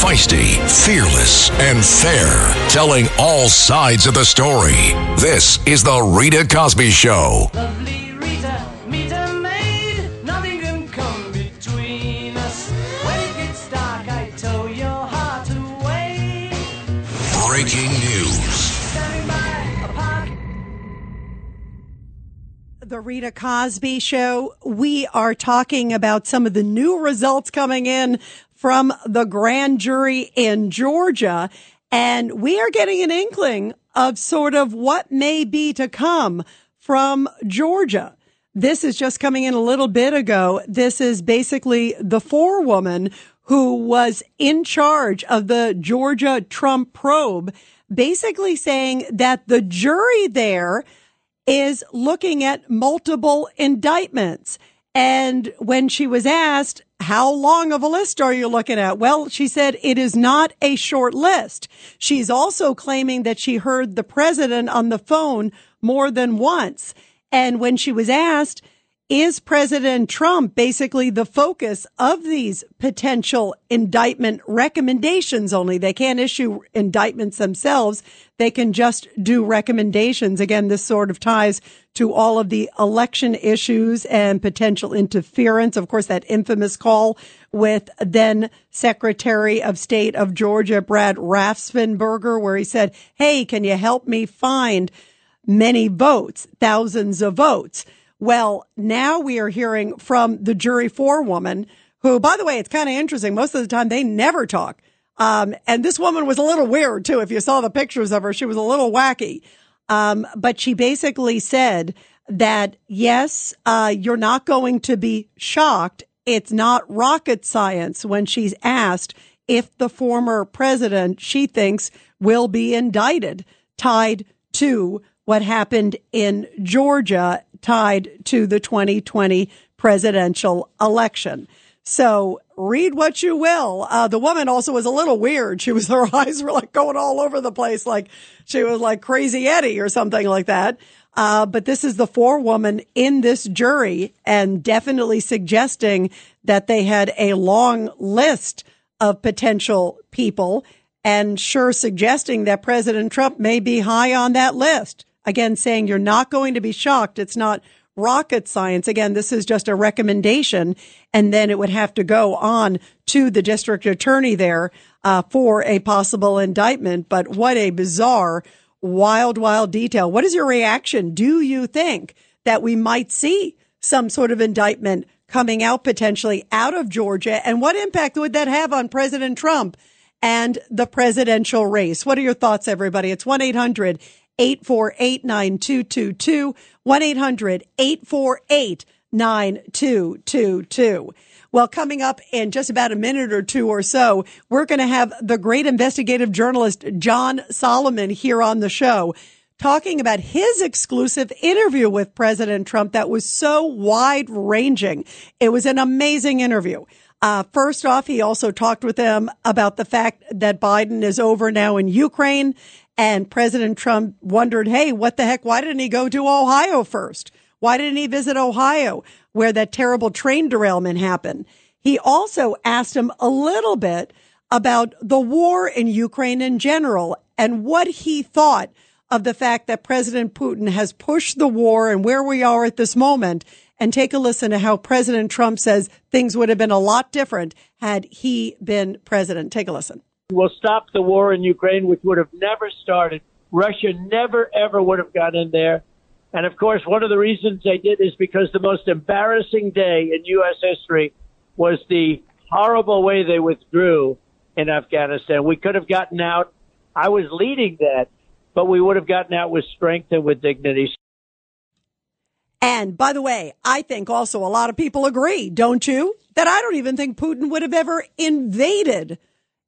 Feisty, fearless, and fair, telling all sides of the story. This is The Rita Cosby Show. Lovely Rita, meet a maid. Nothing can come between us. When it gets dark, I tow your heart away. Breaking news. Standing by a park. The Rita Cosby Show. We are talking about some of the new results coming in from the grand jury in Georgia. And we are getting an inkling of sort of what may be to come from Georgia. This is just coming in a little bit ago. This is basically the forewoman who was in charge of the Georgia Trump probe, basically saying that the jury there is looking at multiple indictments. And when she was asked, how long of a list are you looking at? Well, she said it is not a short list. She's also claiming that she heard the president on the phone more than once. And when she was asked, is President Trump basically the focus of these potential indictment recommendations only? They can't issue indictments themselves. They can just do recommendations. Again, this sort of ties to all of the election issues and potential interference. Of course, that infamous call with then Secretary of State of Georgia, Brad Raffensperger, where he said, Hey, can you help me find many votes, thousands of votes? Well, now we are hearing from the jury forewoman, who, by the way, it's kind of interesting. Most of the time they never talk. Um, and this woman was a little weird too. If you saw the pictures of her, she was a little wacky. Um, but she basically said that yes, uh, you're not going to be shocked. It's not rocket science when she's asked if the former president she thinks will be indicted tied to what happened in Georgia tied to the 2020 presidential election. So read what you will. Uh, the woman also was a little weird. She was, her eyes were like going all over the place, like she was like crazy Eddie or something like that. Uh, but this is the forewoman in this jury and definitely suggesting that they had a long list of potential people and sure suggesting that President Trump may be high on that list. Again, saying you're not going to be shocked. It's not rocket science. Again, this is just a recommendation. And then it would have to go on to the district attorney there uh, for a possible indictment. But what a bizarre, wild, wild detail. What is your reaction? Do you think that we might see some sort of indictment coming out potentially out of Georgia? And what impact would that have on President Trump and the presidential race? What are your thoughts, everybody? It's 1 800 848 9222. 1 800 848 9222. Well, coming up in just about a minute or two or so, we're going to have the great investigative journalist John Solomon here on the show talking about his exclusive interview with President Trump that was so wide ranging. It was an amazing interview. Uh, first off, he also talked with them about the fact that Biden is over now in Ukraine and President Trump wondered, Hey, what the heck? Why didn't he go to Ohio first? Why didn't he visit Ohio where that terrible train derailment happened? He also asked him a little bit about the war in Ukraine in general and what he thought of the fact that President Putin has pushed the war and where we are at this moment. And take a listen to how President Trump says things would have been a lot different had he been president. Take a listen. We'll stop the war in Ukraine, which would have never started. Russia never, ever would have got in there. And of course, one of the reasons they did is because the most embarrassing day in U.S. history was the horrible way they withdrew in Afghanistan. We could have gotten out. I was leading that, but we would have gotten out with strength and with dignity. And by the way, I think also a lot of people agree, don't you? That I don't even think Putin would have ever invaded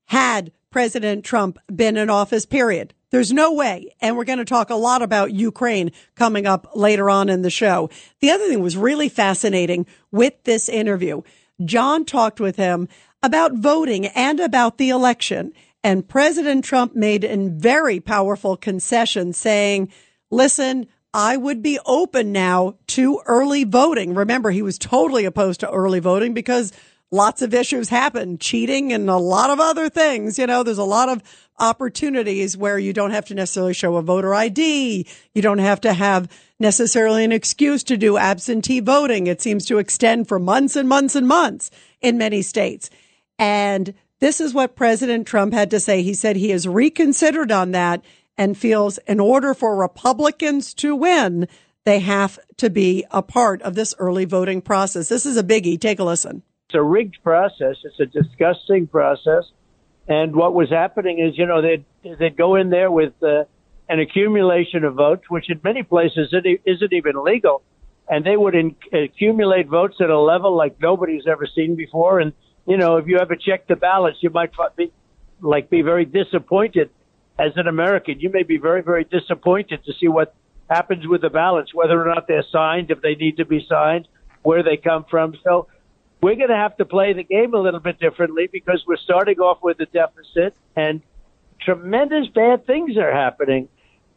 had President Trump been in office, period. There's no way. And we're going to talk a lot about Ukraine coming up later on in the show. The other thing was really fascinating with this interview. John talked with him about voting and about the election. And President Trump made a very powerful concession saying, listen, I would be open now to early voting. Remember, he was totally opposed to early voting because lots of issues happen, cheating and a lot of other things. You know, there's a lot of opportunities where you don't have to necessarily show a voter ID. You don't have to have necessarily an excuse to do absentee voting. It seems to extend for months and months and months in many states. And this is what President Trump had to say. He said he has reconsidered on that and feels in order for Republicans to win, they have to be a part of this early voting process. This is a biggie. Take a listen. It's a rigged process. It's a disgusting process. And what was happening is, you know, they'd, they'd go in there with uh, an accumulation of votes, which in many places isn't even legal. And they would in, accumulate votes at a level like nobody's ever seen before. And, you know, if you ever check the ballots, you might be, like be very disappointed as an American. You may be very, very disappointed to see what happens with the ballots, whether or not they're signed, if they need to be signed, where they come from. So we're going to have to play the game a little bit differently because we're starting off with a deficit and tremendous bad things are happening.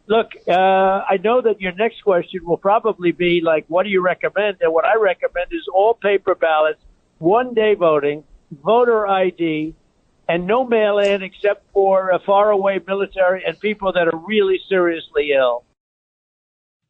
Look, uh, I know that your next question will probably be like, what do you recommend? And what I recommend is all paper ballots, one day voting, voter ID, and no mail in except for a faraway military and people that are really seriously ill.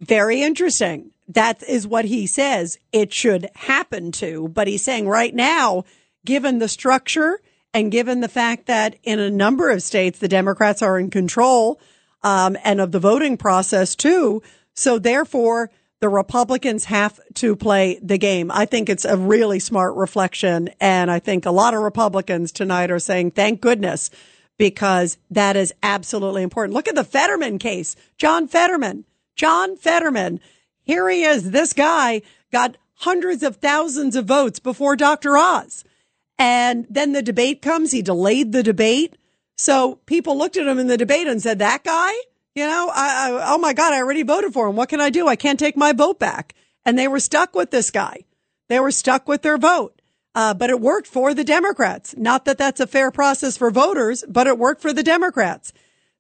Very interesting. That is what he says it should happen to. But he's saying right now, given the structure and given the fact that in a number of states, the Democrats are in control um, and of the voting process too. So therefore, the Republicans have to play the game. I think it's a really smart reflection. And I think a lot of Republicans tonight are saying, thank goodness, because that is absolutely important. Look at the Fetterman case. John Fetterman. John Fetterman. Here he is. This guy got hundreds of thousands of votes before Dr. Oz. And then the debate comes. He delayed the debate. So people looked at him in the debate and said, that guy? You know, I, I, oh my God, I already voted for him. What can I do? I can't take my vote back. And they were stuck with this guy. They were stuck with their vote. Uh, but it worked for the Democrats. Not that that's a fair process for voters, but it worked for the Democrats.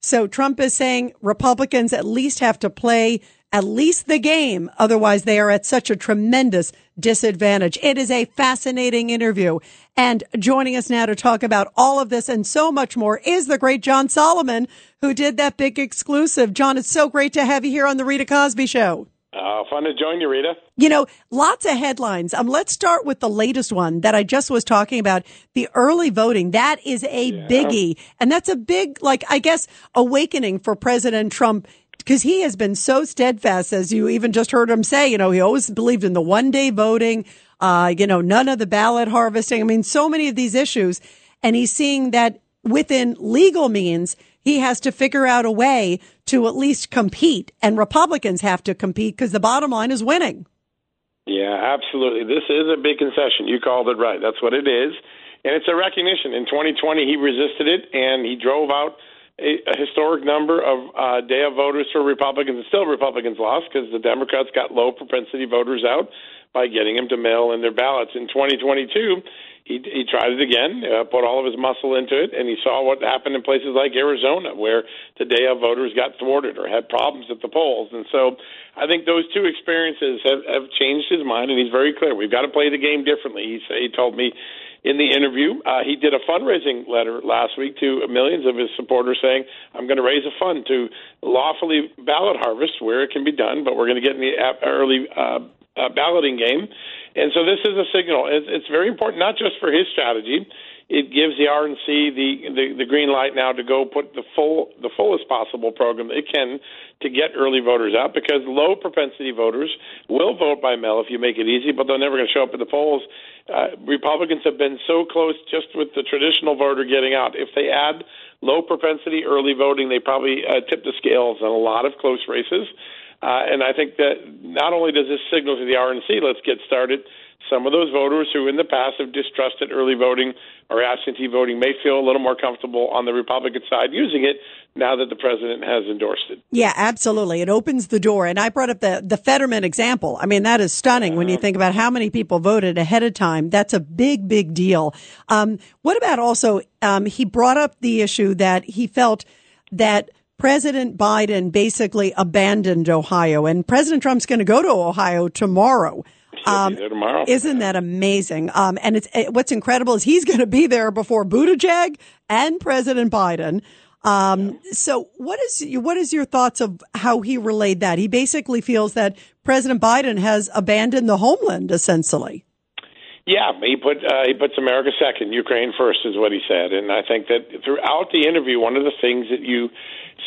So Trump is saying Republicans at least have to play at least the game. Otherwise, they are at such a tremendous disadvantage. It is a fascinating interview. And joining us now to talk about all of this and so much more is the great John Solomon, who did that big exclusive. John, it's so great to have you here on the Rita Cosby Show. Uh, fun to join you, Rita. You know, lots of headlines. Um, let's start with the latest one that I just was talking about. The early voting. That is a yeah. biggie. And that's a big, like, I guess, awakening for President Trump because he has been so steadfast, as you even just heard him say, you know, he always believed in the one day voting, uh, you know, none of the ballot harvesting. I mean, so many of these issues. And he's seeing that within legal means, he has to figure out a way to at least compete. And Republicans have to compete because the bottom line is winning. Yeah, absolutely. This is a big concession. You called it right. That's what it is. And it's a recognition. In 2020, he resisted it and he drove out a, a historic number of uh, day of voters for Republicans, and still Republicans lost because the Democrats got low propensity voters out by getting them to mail in their ballots. In 2022, he, he tried it again, uh, put all of his muscle into it, and he saw what happened in places like Arizona, where the day of voters got thwarted or had problems at the polls. And so I think those two experiences have, have changed his mind, and he's very clear. We've got to play the game differently. He, he told me in the interview. Uh, he did a fundraising letter last week to millions of his supporters saying, I'm going to raise a fund to lawfully ballot harvest where it can be done, but we're going to get in the early uh, uh, balloting game. And so this is a signal. It's, it's very important, not just for his strategy. It gives the RNC the, the the green light now to go put the full the fullest possible program it can to get early voters out because low propensity voters will vote by mail if you make it easy, but they're never going to show up at the polls uh, Republicans have been so close just with the traditional voter getting out. If they add low propensity early voting, they probably uh, tip the scales in a lot of close races. Uh, and I think that not only does this signal to the RNC, let's get started, some of those voters who in the past have distrusted early voting or absentee voting may feel a little more comfortable on the Republican side using it now that the president has endorsed it. Yeah, absolutely. It opens the door. And I brought up the, the Fetterman example. I mean, that is stunning when you think about how many people voted ahead of time. That's a big, big deal. Um, what about also, um, he brought up the issue that he felt that President Biden basically abandoned Ohio and President Trump's going to go to Ohio tomorrow. There tomorrow. Um, Isn't that amazing? Um, and it's it, what's incredible is he's going to be there before Buttigieg and President Biden. Um, so what is what is your thoughts of how he relayed that? He basically feels that President Biden has abandoned the homeland essentially. Yeah, he put uh, he puts America second, Ukraine first, is what he said, and I think that throughout the interview, one of the things that you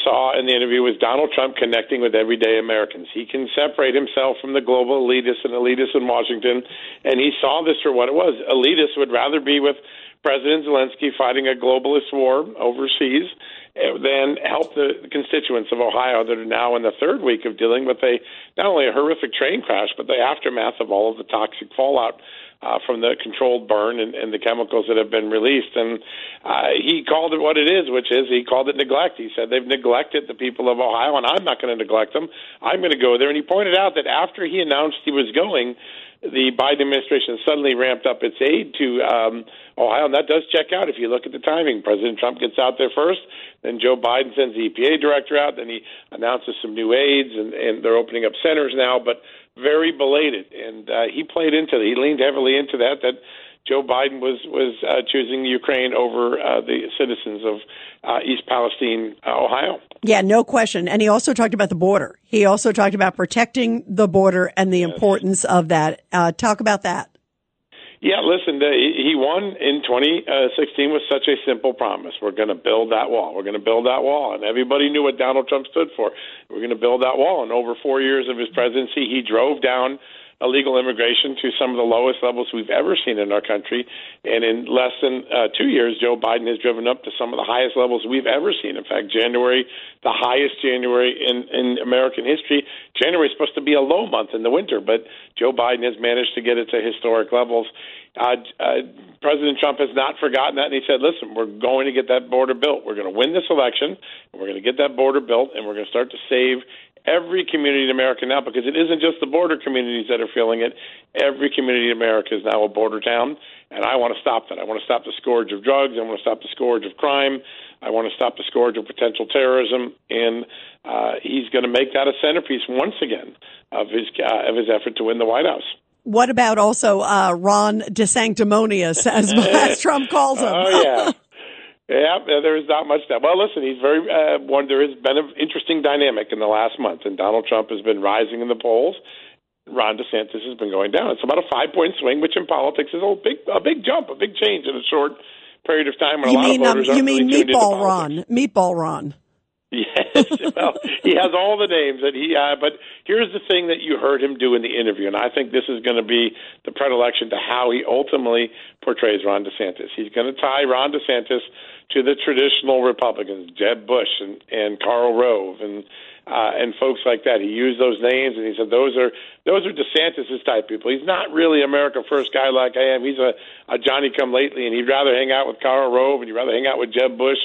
saw in the interview was Donald Trump connecting with everyday Americans. He can separate himself from the global elitists and elitists in Washington, and he saw this for what it was. Elitists would rather be with President Zelensky fighting a globalist war overseas eh, than help the constituents of Ohio that are now in the third week of dealing with a not only a horrific train crash, but the aftermath of all of the toxic fallout uh, from the controlled burn and, and the chemicals that have been released. And uh, he called it what it is, which is he called it neglect. He said they've neglected the people of Ohio, and I'm not going to neglect them. I'm going to go there. And he pointed out that after he announced he was going, the Biden administration suddenly ramped up its aid to um, Ohio, and that does check out if you look at the timing. President Trump gets out there first, then Joe Biden sends the EPA director out, then he announces some new aids, and, and they're opening up centers now. But very belated, and uh, he played into it. He leaned heavily into that. That Joe Biden was was uh, choosing Ukraine over uh, the citizens of uh, East Palestine, uh, Ohio. Yeah, no question. And he also talked about the border. He also talked about protecting the border and the importance of that. Uh, talk about that. Yeah, listen, he won in 2016 with such a simple promise. We're going to build that wall. We're going to build that wall. And everybody knew what Donald Trump stood for. We're going to build that wall. And over four years of his presidency, he drove down illegal immigration to some of the lowest levels we've ever seen in our country. And in less than uh, two years, Joe Biden has driven up to some of the highest levels we've ever seen. In fact, January, the highest January in, in American history. January is supposed to be a low month in the winter, but Joe Biden has managed to get it to historic levels. Uh, uh, President Trump has not forgotten that, and he said, "Listen, we're going to get that border built. We're going to win this election, and we're going to get that border built, and we're going to start to save every community in America now because it isn't just the border communities that are feeling it. Every community in America is now a border town, and I want to stop that. I want to stop the scourge of drugs. I want to stop the scourge of crime. I want to stop the scourge of potential terrorism, and uh, he's going to make that a centerpiece once again of his uh, of his effort to win the White House. What about also uh, Ron DeSanctimonious, as, as Trump calls him? Oh yeah. Yeah, there is not much that. Well, listen, he's very uh, one. There has been an interesting dynamic in the last month, and Donald Trump has been rising in the polls. Ron DeSantis has been going down. It's about a five point swing, which in politics is a big, a big jump, a big change in a short period of time. When you a lot mean of um, voters you aren't mean really Meatball. Ron? Meatball Ron. Yes, well, he has all the names that he. Uh, but here's the thing that you heard him do in the interview, and I think this is going to be the predilection to how he ultimately portrays Ron DeSantis. He's going to tie Ron DeSantis to the traditional Republicans, Jeb Bush and and Karl Rove and uh, and folks like that. He used those names, and he said those are those are DeSantis's type people. He's not really America First guy like I am. He's a, a Johnny Come Lately, and he'd rather hang out with Karl Rove, and he'd rather hang out with Jeb Bush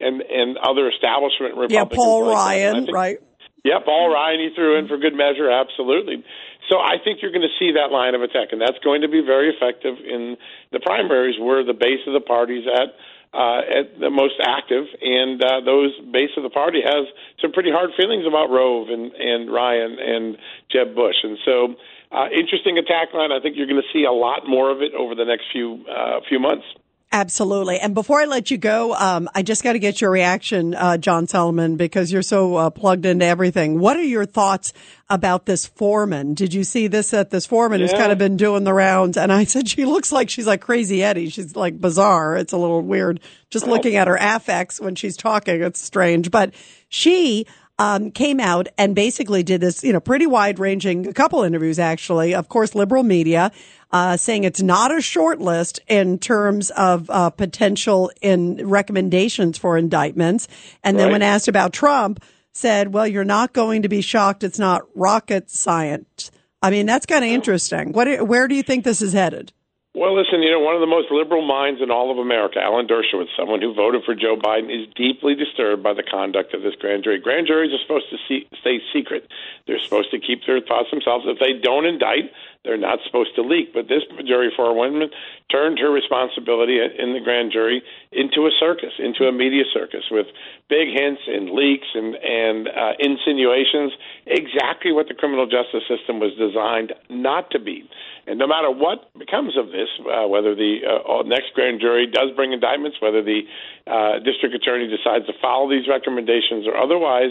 and and other establishment Republicans. Yeah, Paul like that. And I Ryan, think- right? Yeah, Paul Ryan he threw in for good measure, absolutely. So I think you're going to see that line of attack, and that's going to be very effective in the primaries, where the base of the party's at uh, at the most active, and uh, those base of the party has some pretty hard feelings about Rove and and Ryan and Jeb Bush, and so uh, interesting attack line. I think you're going to see a lot more of it over the next few uh, few months. Absolutely. And before I let you go, um, I just got to get your reaction, uh, John Solomon, because you're so uh, plugged into everything. What are your thoughts about this foreman? Did you see this at this foreman who's kind of been doing the rounds? And I said she looks like she's like Crazy Eddie. She's like bizarre. It's a little weird just looking at her affects when she's talking. It's strange, but she um, came out and basically did this, you know, pretty wide ranging, a couple interviews actually, of course, liberal media, uh, saying it's not a short list in terms of uh, potential in recommendations for indictments. And then when asked about Trump, said, well, you're not going to be shocked. It's not rocket science. I mean, that's kind of interesting. What, where do you think this is headed? Well, listen, you know, one of the most liberal minds in all of America, Alan Dershowitz, someone who voted for Joe Biden, is deeply disturbed by the conduct of this grand jury. Grand juries are supposed to see, stay secret. They're supposed to keep their thoughts themselves. If they don't indict, they're not supposed to leak. But this jury for a woman turned her responsibility in the grand jury into a circus, into a media circus with big hints and leaks and and uh, insinuations. Exactly what the criminal justice system was designed not to be. And no matter what becomes of this, uh, whether the uh, next grand jury does bring indictments, whether the uh, district attorney decides to follow these recommendations or otherwise,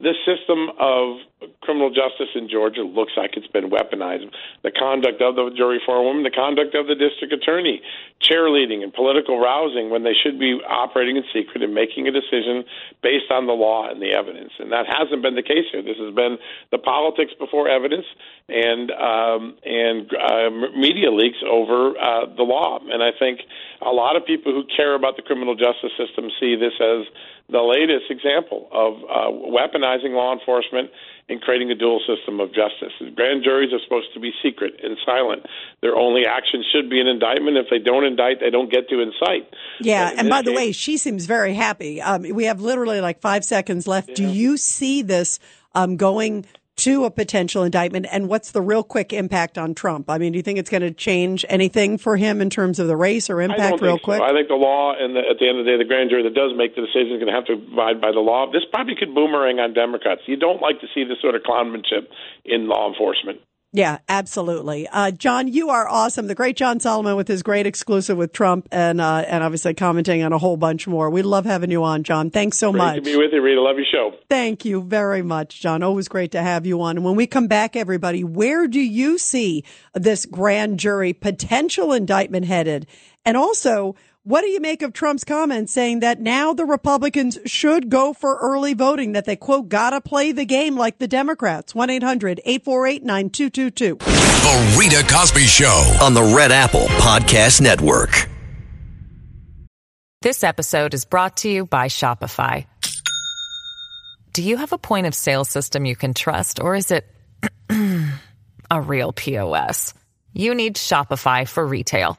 this system of criminal justice in Georgia looks like it's been weaponized. The conduct of the jury forewoman, the conduct of the district attorney, cheerleading and political rousing when they should be operating in secret and making a decision based on the law and the evidence. And that hasn't been the case here. This has been the politics before evidence and um, and uh, media leaks over uh, the law. And I think a lot of people who care about the criminal justice system see this as the latest example of uh, weaponizing law enforcement and creating a dual system of justice. Grand juries are supposed to be secret and silent. Their only action should be an indictment. If they don't indict, they don't get to incite. Yeah, and by case, the way, she seems very happy. Um, we have literally like five seconds left. Yeah. Do you see this um, going to a potential indictment? And what's the real quick impact on Trump? I mean, do you think it's going to change anything for him in terms of the race or impact real quick? So. I think the law and the, at the end of the day, the grand jury that does make the decision is going to have to abide by the law. This probably could boomerang on Democrats. You don't like to see this sort of clownmanship in law enforcement. Yeah, absolutely. Uh, John, you are awesome. The great John Solomon with his great exclusive with Trump and, uh, and obviously commenting on a whole bunch more. We love having you on, John. Thanks so great much. to be with you, Rita. Love your show. Thank you very much, John. Always great to have you on. And when we come back, everybody, where do you see this grand jury potential indictment headed? And also, what do you make of Trump's comments saying that now the Republicans should go for early voting, that they quote, gotta play the game like the Democrats? 1-800-848-9222. The Rita Cosby Show on the Red Apple Podcast Network. This episode is brought to you by Shopify. Do you have a point of sale system you can trust or is it a real POS? You need Shopify for retail.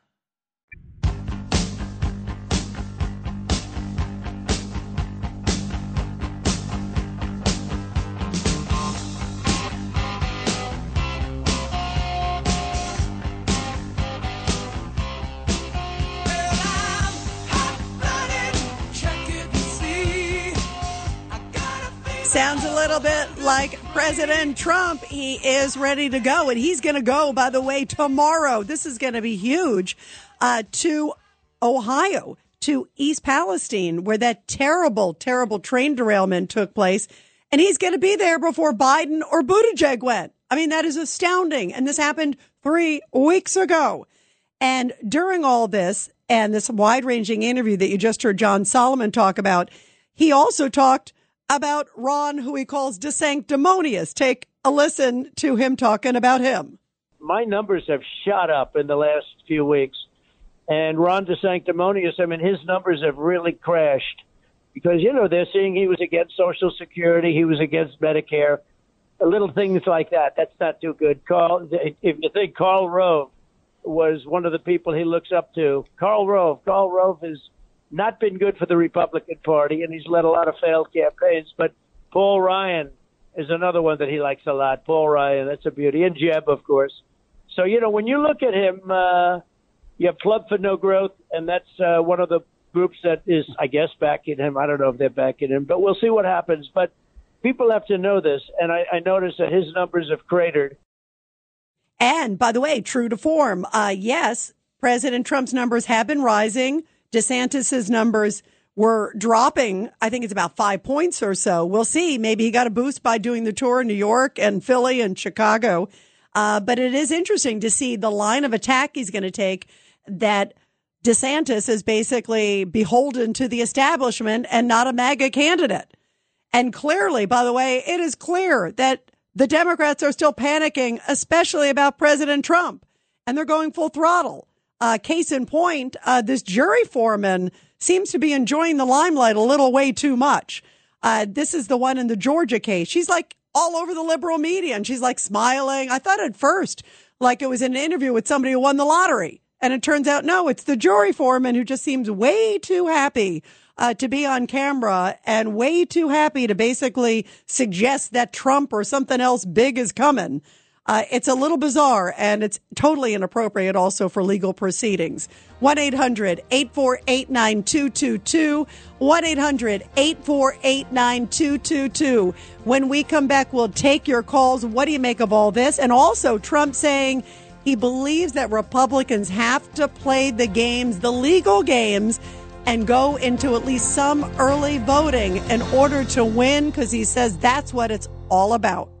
Sounds a little bit like President Trump. He is ready to go, and he's going to go, by the way, tomorrow. This is going to be huge uh, to Ohio, to East Palestine, where that terrible, terrible train derailment took place. And he's going to be there before Biden or Buttigieg went. I mean, that is astounding. And this happened three weeks ago. And during all this and this wide ranging interview that you just heard John Solomon talk about, he also talked about Ron, who he calls DeSanctimonious. Take a listen to him talking about him. My numbers have shot up in the last few weeks. And Ron DeSanctimonious, I mean, his numbers have really crashed because, you know, they're seeing he was against Social Security, he was against Medicare, little things like that. That's not too good. Karl, if you think Karl Rove was one of the people he looks up to, Karl Rove, Karl Rove is not been good for the Republican Party, and he's led a lot of failed campaigns. But Paul Ryan is another one that he likes a lot. Paul Ryan, that's a beauty, and Jeb, of course. So you know, when you look at him, uh, you have Club for No Growth, and that's uh, one of the groups that is, I guess, backing him. I don't know if they're backing him, but we'll see what happens. But people have to know this, and I, I noticed that his numbers have cratered. And by the way, true to form, uh, yes, President Trump's numbers have been rising. DeSantis's numbers were dropping. I think it's about five points or so. We'll see. Maybe he got a boost by doing the tour in New York and Philly and Chicago. Uh, but it is interesting to see the line of attack he's going to take that DeSantis is basically beholden to the establishment and not a MAGA candidate. And clearly, by the way, it is clear that the Democrats are still panicking, especially about President Trump, and they're going full throttle. Uh, case in point, uh, this jury foreman seems to be enjoying the limelight a little way too much. Uh, this is the one in the Georgia case. She's like all over the liberal media and she's like smiling. I thought at first, like it was an interview with somebody who won the lottery. And it turns out, no, it's the jury foreman who just seems way too happy uh, to be on camera and way too happy to basically suggest that Trump or something else big is coming. Uh, it's a little bizarre and it's totally inappropriate also for legal proceedings. 1 800 848 9222. 1 800 848 9222. When we come back, we'll take your calls. What do you make of all this? And also, Trump saying he believes that Republicans have to play the games, the legal games, and go into at least some early voting in order to win because he says that's what it's all about.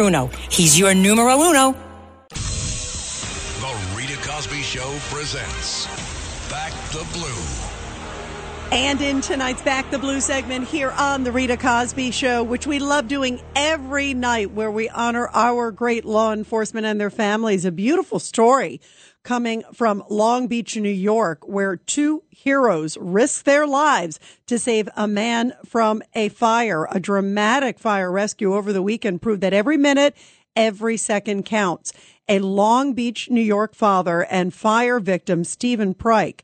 He's your numero uno. The Rita Cosby Show presents Back the Blue. And in tonight's Back the Blue segment here on the Rita Cosby Show, which we love doing every night, where we honor our great law enforcement and their families. A beautiful story coming from Long Beach, New York, where two heroes risked their lives to save a man from a fire. A dramatic fire rescue over the weekend proved that every minute, every second counts. A Long Beach, New York father and fire victim, Stephen Pryke,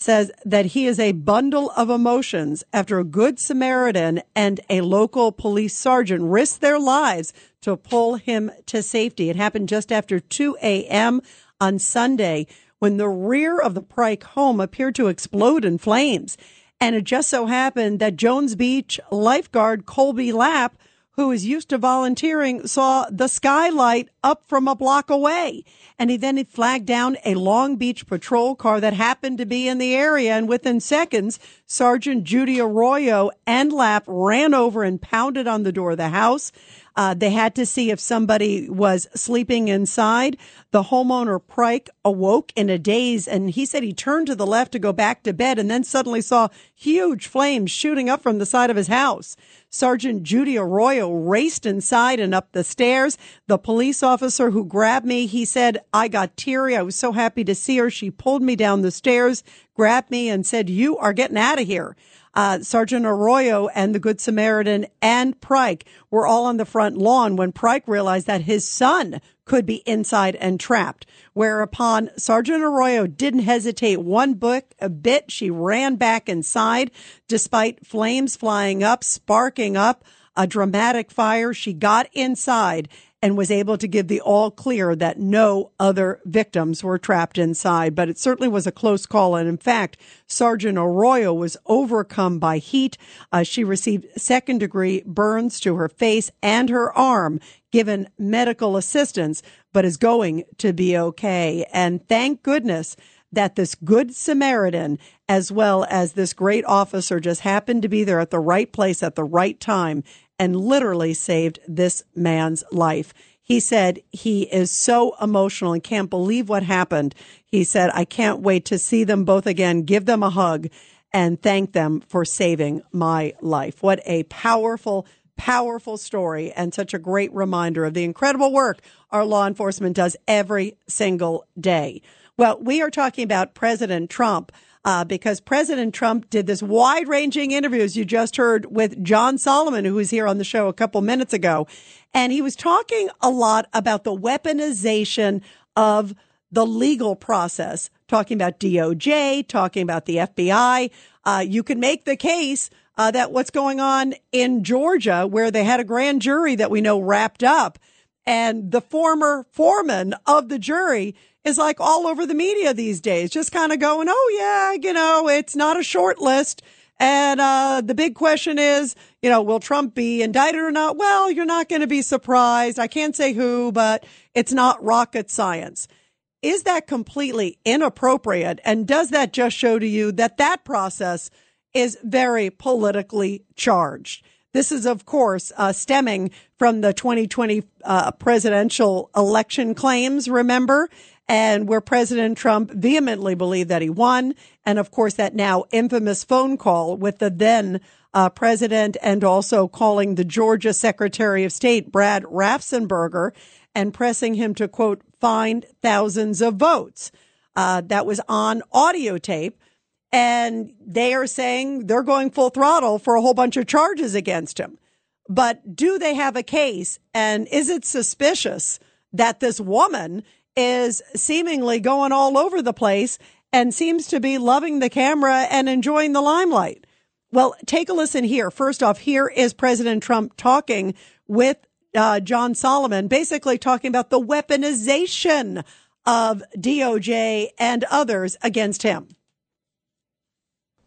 says that he is a bundle of emotions after a good Samaritan and a local police sergeant risked their lives to pull him to safety. It happened just after 2 a.m. on Sunday when the rear of the Pryke home appeared to explode in flames. And it just so happened that Jones Beach lifeguard Colby Lapp, who is used to volunteering, saw the skylight up from a block away. And he then flagged down a Long Beach patrol car that happened to be in the area. And within seconds, Sergeant Judy Arroyo and Lapp ran over and pounded on the door of the house. Uh, they had to see if somebody was sleeping inside. The homeowner Pryke awoke in a daze and he said he turned to the left to go back to bed and then suddenly saw huge flames shooting up from the side of his house. Sergeant Judy Arroyo raced inside and up the stairs. The police officer who grabbed me, he said, I got teary. I was so happy to see her. She pulled me down the stairs, grabbed me and said, you are getting out of here. Uh, Sergeant Arroyo and the Good Samaritan and Pryke were all on the front lawn when Pryke realized that his son could be inside and trapped. Whereupon Sergeant Arroyo didn't hesitate one book a bit. She ran back inside despite flames flying up, sparking up a dramatic fire. She got inside and was able to give the all clear that no other victims were trapped inside. But it certainly was a close call. And in fact, Sergeant Arroyo was overcome by heat. Uh, she received second degree burns to her face and her arm, given medical assistance, but is going to be okay. And thank goodness that this good Samaritan, as well as this great officer, just happened to be there at the right place at the right time and literally saved this man's life. He said he is so emotional and can't believe what happened. He said, I can't wait to see them both again, give them a hug and thank them for saving my life. What a powerful, powerful story and such a great reminder of the incredible work our law enforcement does every single day. Well, we are talking about President Trump. Uh, because President Trump did this wide ranging interview, as you just heard with John Solomon, who was here on the show a couple minutes ago. And he was talking a lot about the weaponization of the legal process, talking about DOJ, talking about the FBI. Uh, you can make the case uh, that what's going on in Georgia, where they had a grand jury that we know wrapped up, and the former foreman of the jury is like all over the media these days, just kind of going, oh, yeah, you know, it's not a short list. And uh, the big question is, you know, will Trump be indicted or not? Well, you're not going to be surprised. I can't say who, but it's not rocket science. Is that completely inappropriate? And does that just show to you that that process is very politically charged? This is, of course, uh, stemming from the 2020 uh, presidential election claims, remember? And where President Trump vehemently believed that he won. And of course, that now infamous phone call with the then uh, president and also calling the Georgia Secretary of State, Brad Raffensperger, and pressing him to, quote, find thousands of votes. Uh, that was on audio tape and they are saying they're going full throttle for a whole bunch of charges against him. But do they have a case? And is it suspicious that this woman is seemingly going all over the place and seems to be loving the camera and enjoying the limelight? Well, take a listen here. First off, here is President Trump talking with uh, John Solomon, basically talking about the weaponization of DOJ and others against him.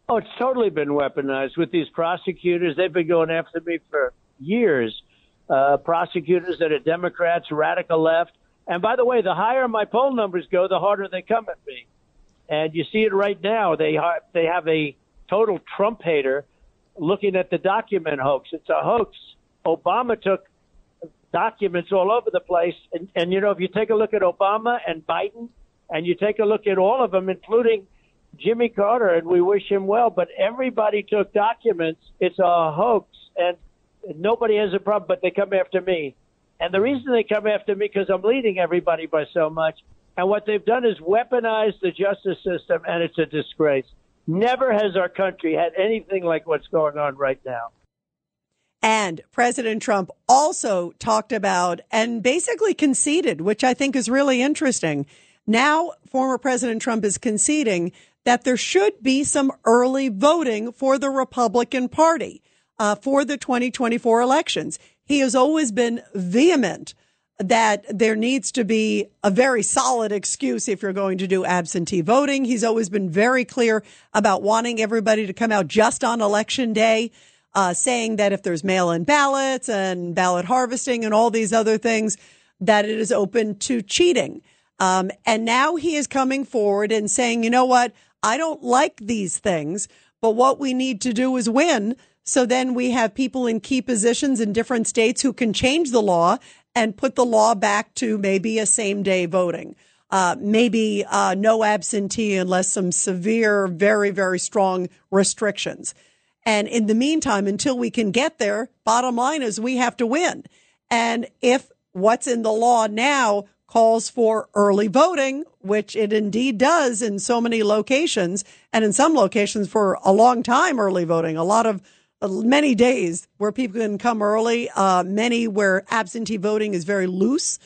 Oh, it's totally been weaponized with these prosecutors. They've been going after me for years. Uh, prosecutors that are Democrats, radical left. And by the way, the higher my poll numbers go, the harder they come at me. And you see it right now. They they have a total Trump hater looking at the document hoax. It's a hoax. Obama took documents all over the place. And, and you know, if you take a look at Obama and Biden, and you take a look at all of them, including Jimmy Carter, and we wish him well. But everybody took documents. It's a hoax, and nobody has a problem. But they come after me, and the reason they come after me because I'm leading everybody by so much. And what they've done is weaponize the justice system, and it's a disgrace. Never has our country had anything like what's going on right now. And President Trump also talked about and basically conceded, which I think is really interesting. Now, former President Trump is conceding that there should be some early voting for the Republican Party uh, for the 2024 elections. He has always been vehement that there needs to be a very solid excuse if you're going to do absentee voting. He's always been very clear about wanting everybody to come out just on election day, uh, saying that if there's mail-in ballots and ballot harvesting and all these other things, that it is open to cheating. Um, and now he is coming forward and saying, you know what? I don't like these things, but what we need to do is win. So then we have people in key positions in different states who can change the law and put the law back to maybe a same day voting. Uh, maybe uh, no absentee unless some severe, very, very strong restrictions. And in the meantime, until we can get there, bottom line is we have to win. And if what's in the law now calls for early voting, which it indeed does in so many locations and in some locations for a long time early voting, a lot of many days where people can come early, uh, many where absentee voting is very loose.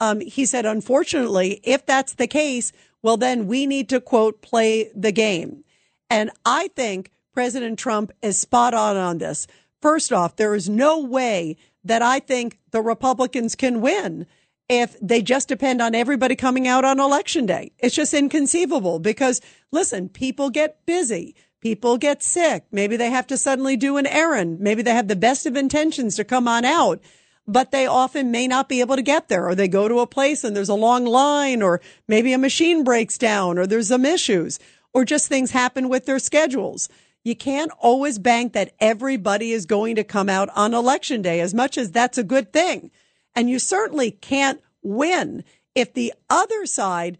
Um, he said, unfortunately, if that's the case, well, then we need to quote, play the game. And I think President Trump is spot on on this. First off, there is no way that I think the Republicans can win if they just depend on everybody coming out on election day. It's just inconceivable because listen, people get busy. People get sick. Maybe they have to suddenly do an errand. Maybe they have the best of intentions to come on out, but they often may not be able to get there or they go to a place and there's a long line or maybe a machine breaks down or there's some issues or just things happen with their schedules. You can't always bank that everybody is going to come out on election day as much as that's a good thing. And you certainly can't win if the other side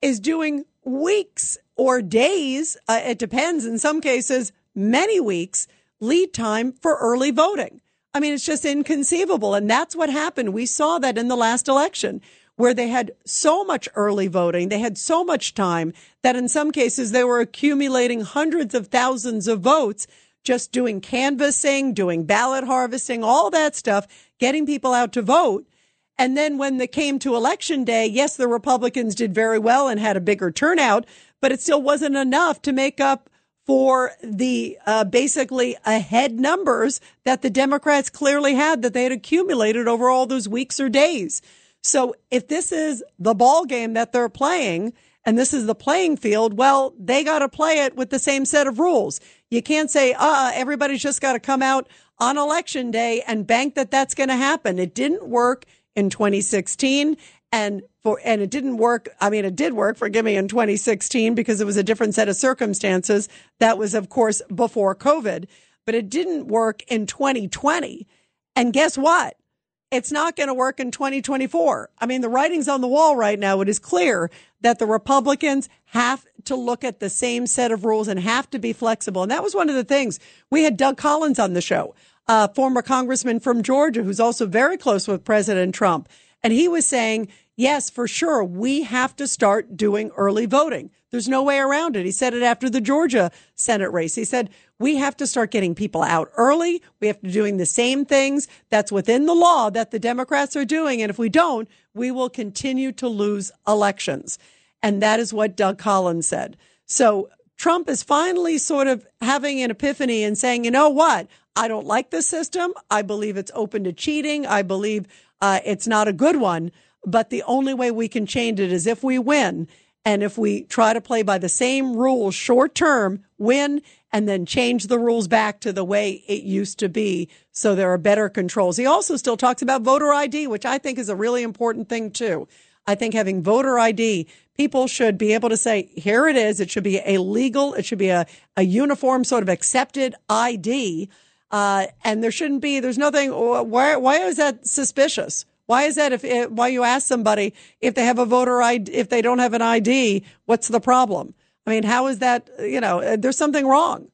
is doing weeks or days. Uh, it depends. In some cases, many weeks lead time for early voting. I mean, it's just inconceivable. And that's what happened. We saw that in the last election where they had so much early voting. They had so much time that in some cases they were accumulating hundreds of thousands of votes just doing canvassing, doing ballot harvesting, all that stuff, getting people out to vote. And then when they came to election day, yes, the Republicans did very well and had a bigger turnout, but it still wasn't enough to make up for the uh, basically ahead numbers that the Democrats clearly had that they had accumulated over all those weeks or days. So if this is the ball game that they're playing and this is the playing field, well, they got to play it with the same set of rules. You can't say, uh, everybody's just got to come out on election day and bank that that's going to happen. It didn't work in 2016 and for and it didn't work i mean it did work forgive me in 2016 because it was a different set of circumstances that was of course before covid. But it didn't work in 2020 and guess what? It's not going to work in 2024 i mean the writing's on the wall right now. It is clear that the republicans have to look at the same set of rules and have to be flexible. And that was one of the things. We had doug collins on the show a former congressman from georgia who's also very close with president trump and he was saying, yes, for sure, we have to start doing early voting. There's no way around it. He said it after the Georgia Senate race. He said, we have to start getting people out early. We have to doing the same things that's within the law that the Democrats are doing. And if we don't, we will continue to lose elections. And that is what Doug Collins said. So Trump is finally sort of having an epiphany and saying, you know what? I don't like this system. I believe it's open to cheating. I believe uh, it's not a good one, but the only way we can change it is if we win. And if we try to play by the same rules short term, win, and then change the rules back to the way it used to be so there are better controls. He also still talks about voter ID, which I think is a really important thing too. I think having voter ID, people should be able to say, here it is. It should be a legal, it should be a, a uniform sort of accepted ID uh, and there shouldn't be, there's nothing, why, why is that suspicious? Why is that if, if, why you ask somebody if they have a voter ID, if they don't have an ID, what's the problem? I mean, how is that, you know, uh, there's something wrong.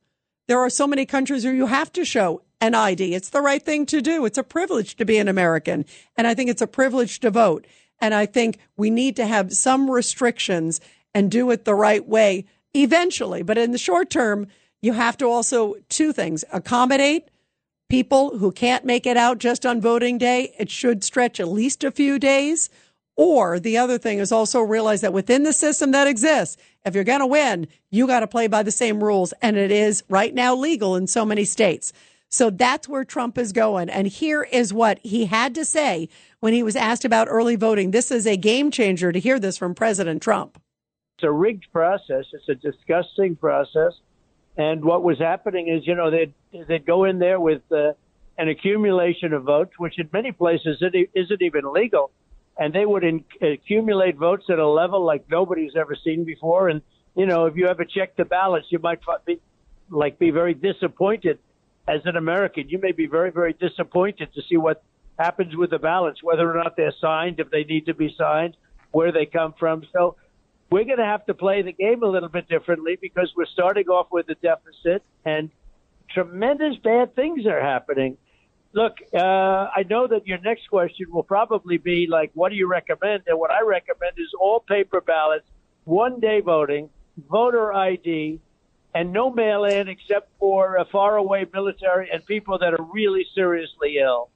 There are so many countries where you have to show an ID. It's the right thing to do. It's a privilege to be an American. And I think it's a privilege to vote. And I think we need to have some restrictions and do it the right way eventually. But in the short term, you have to also two things accommodate people who can't make it out just on voting day. It should stretch at least a few days. Or the other thing is also realize that within the system that exists, if you're going to win, you got to play by the same rules. And it is right now legal in so many states. So that's where Trump is going. And here is what he had to say when he was asked about early voting. This is a game changer to hear this from President Trump. It's a rigged process. It's a disgusting process. And what was happening is, you know, they'd, they'd go in there with uh, an accumulation of votes, which in many places isn't even legal. And they would in, accumulate votes at a level like nobody's ever seen before. And, you know, if you ever check the ballots, you might be, like be very disappointed as an American. You may be very, very disappointed to see what happens with the ballots, whether or not they're signed, if they need to be signed, where they come from. So we're going to have to play the game a little bit differently because we're starting off with a deficit and tremendous bad things are happening. Look, uh, I know that your next question will probably be like, what do you recommend? And what I recommend is all paper ballots, one day voting, voter ID, and no mail in except for faraway military and people that are really seriously ill.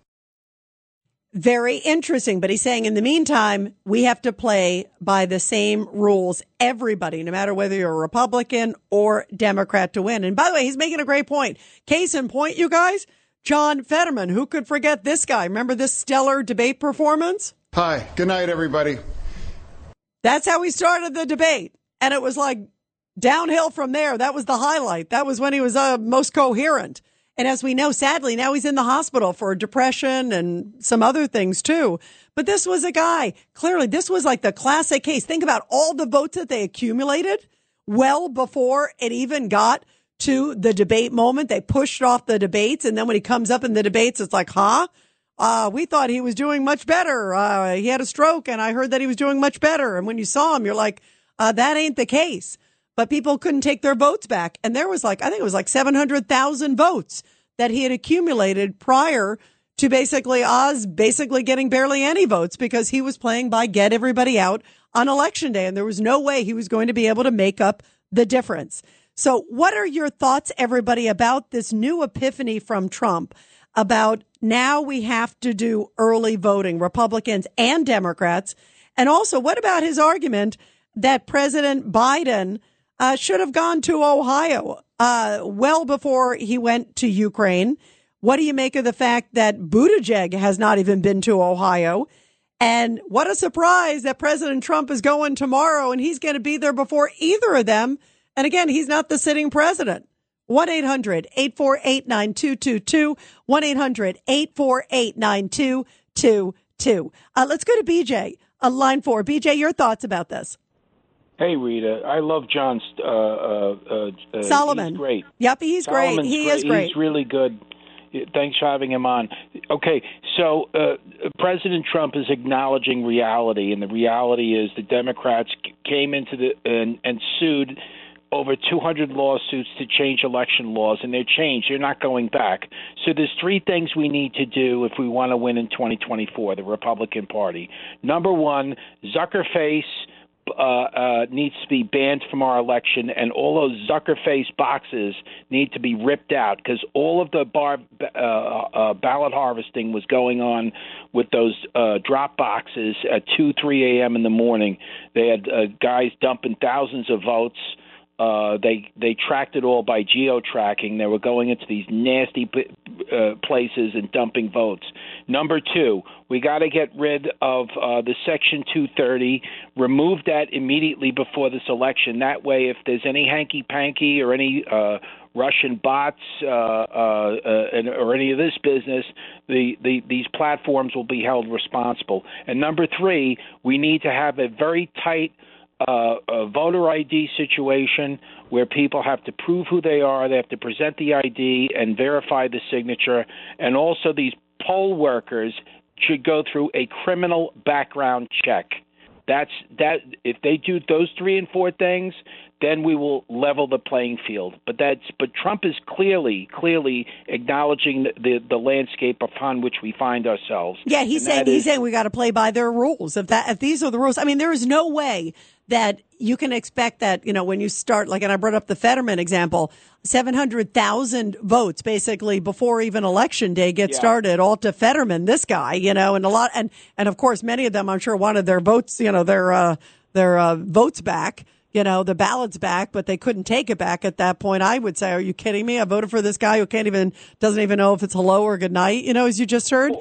Very interesting. But he's saying in the meantime, we have to play by the same rules, everybody, no matter whether you're a Republican or Democrat to win. And by the way, he's making a great point. Case in point, you guys, John Fetterman, who could forget this guy? Remember this stellar debate performance? Hi, good night, everybody. That's how we started the debate. And it was like downhill from there. That was the highlight. That was when he was uh, most coherent. And as we know, sadly, now he's in the hospital for depression and some other things too. But this was a guy, clearly, this was like the classic case. Think about all the votes that they accumulated well before it even got to the debate moment. They pushed off the debates. And then when he comes up in the debates, it's like, huh? Uh, we thought he was doing much better. Uh, he had a stroke and I heard that he was doing much better. And when you saw him, you're like, uh, that ain't the case but people couldn't take their votes back. And there was like, I think it was like 700,000 votes that he had accumulated prior to basically Oz basically getting barely any votes because he was playing by get everybody out on election day. And there was no way he was going to be able to make up the difference. So what are your thoughts, everybody, about this new epiphany from Trump about now we have to do early voting, Republicans and Democrats? And also, what about his argument that President Biden uh, should have gone to Ohio uh, well before he went to Ukraine. What do you make of the fact that Buttigieg has not even been to Ohio? And what a surprise that President Trump is going tomorrow and he's going to be there before either of them. And again, he's not the sitting president. 1 800 848 9222. 1 800 848 9222. Uh, Let's go to BJ, uh, line four. BJ, your thoughts about this? Hey Rita, I love John uh, uh, uh, Solomon. He's great. Yep, he's great. Solomon's He is great. He's really good. Thanks for having him on. Okay, so uh, President Trump is acknowledging reality, and the reality is the Democrats came into the and, and sued over 200 lawsuits to change election laws, and they're changed. They're not going back. So there's three things we need to do if we want to win in 2024, the Republican Party. Number one, Zuckerface uh, uh, needs to be banned from our election, and all those Zuckerface boxes need to be ripped out because all of the bar, uh, uh, ballot harvesting was going on with those uh, drop boxes at 2, 3 a.m. in the morning. They had uh, guys dumping thousands of votes. Uh, they they tracked it all by geo tracking. They were going into these nasty uh, places and dumping votes. Number two, we got to get rid of uh, the Section 230. Remove that immediately before this election. That way, if there's any hanky panky or any uh, Russian bots uh, and, or any of this business, the, the these platforms will be held responsible. And number three, we need to have a very tight uh, a voter ID situation where people have to prove who they are, they have to present the ID and verify the signature, and also these poll workers should go through a criminal background check. That's that. If they do those three and four things, then we will level the playing field. But that's but Trump is clearly clearly acknowledging the the, the landscape upon which we find ourselves. Yeah, he's And saying he's is- saying we got to play by their rules. If that if these are the rules, I mean, there is no way that you can expect that you know when you start like, and I brought up the Fetterman example, seven hundred thousand votes basically before even election day gets Yeah. started, all to Fetterman, this guy, you know, and a lot, and and of course many of them, I'm sure, wanted their votes, you know, their uh, their uh, votes back. You know, the ballots back, but they couldn't take it back at that point. I would say, are you kidding me? I voted for this guy who can't even, doesn't even know if it's hello or good night, you know, as you just heard.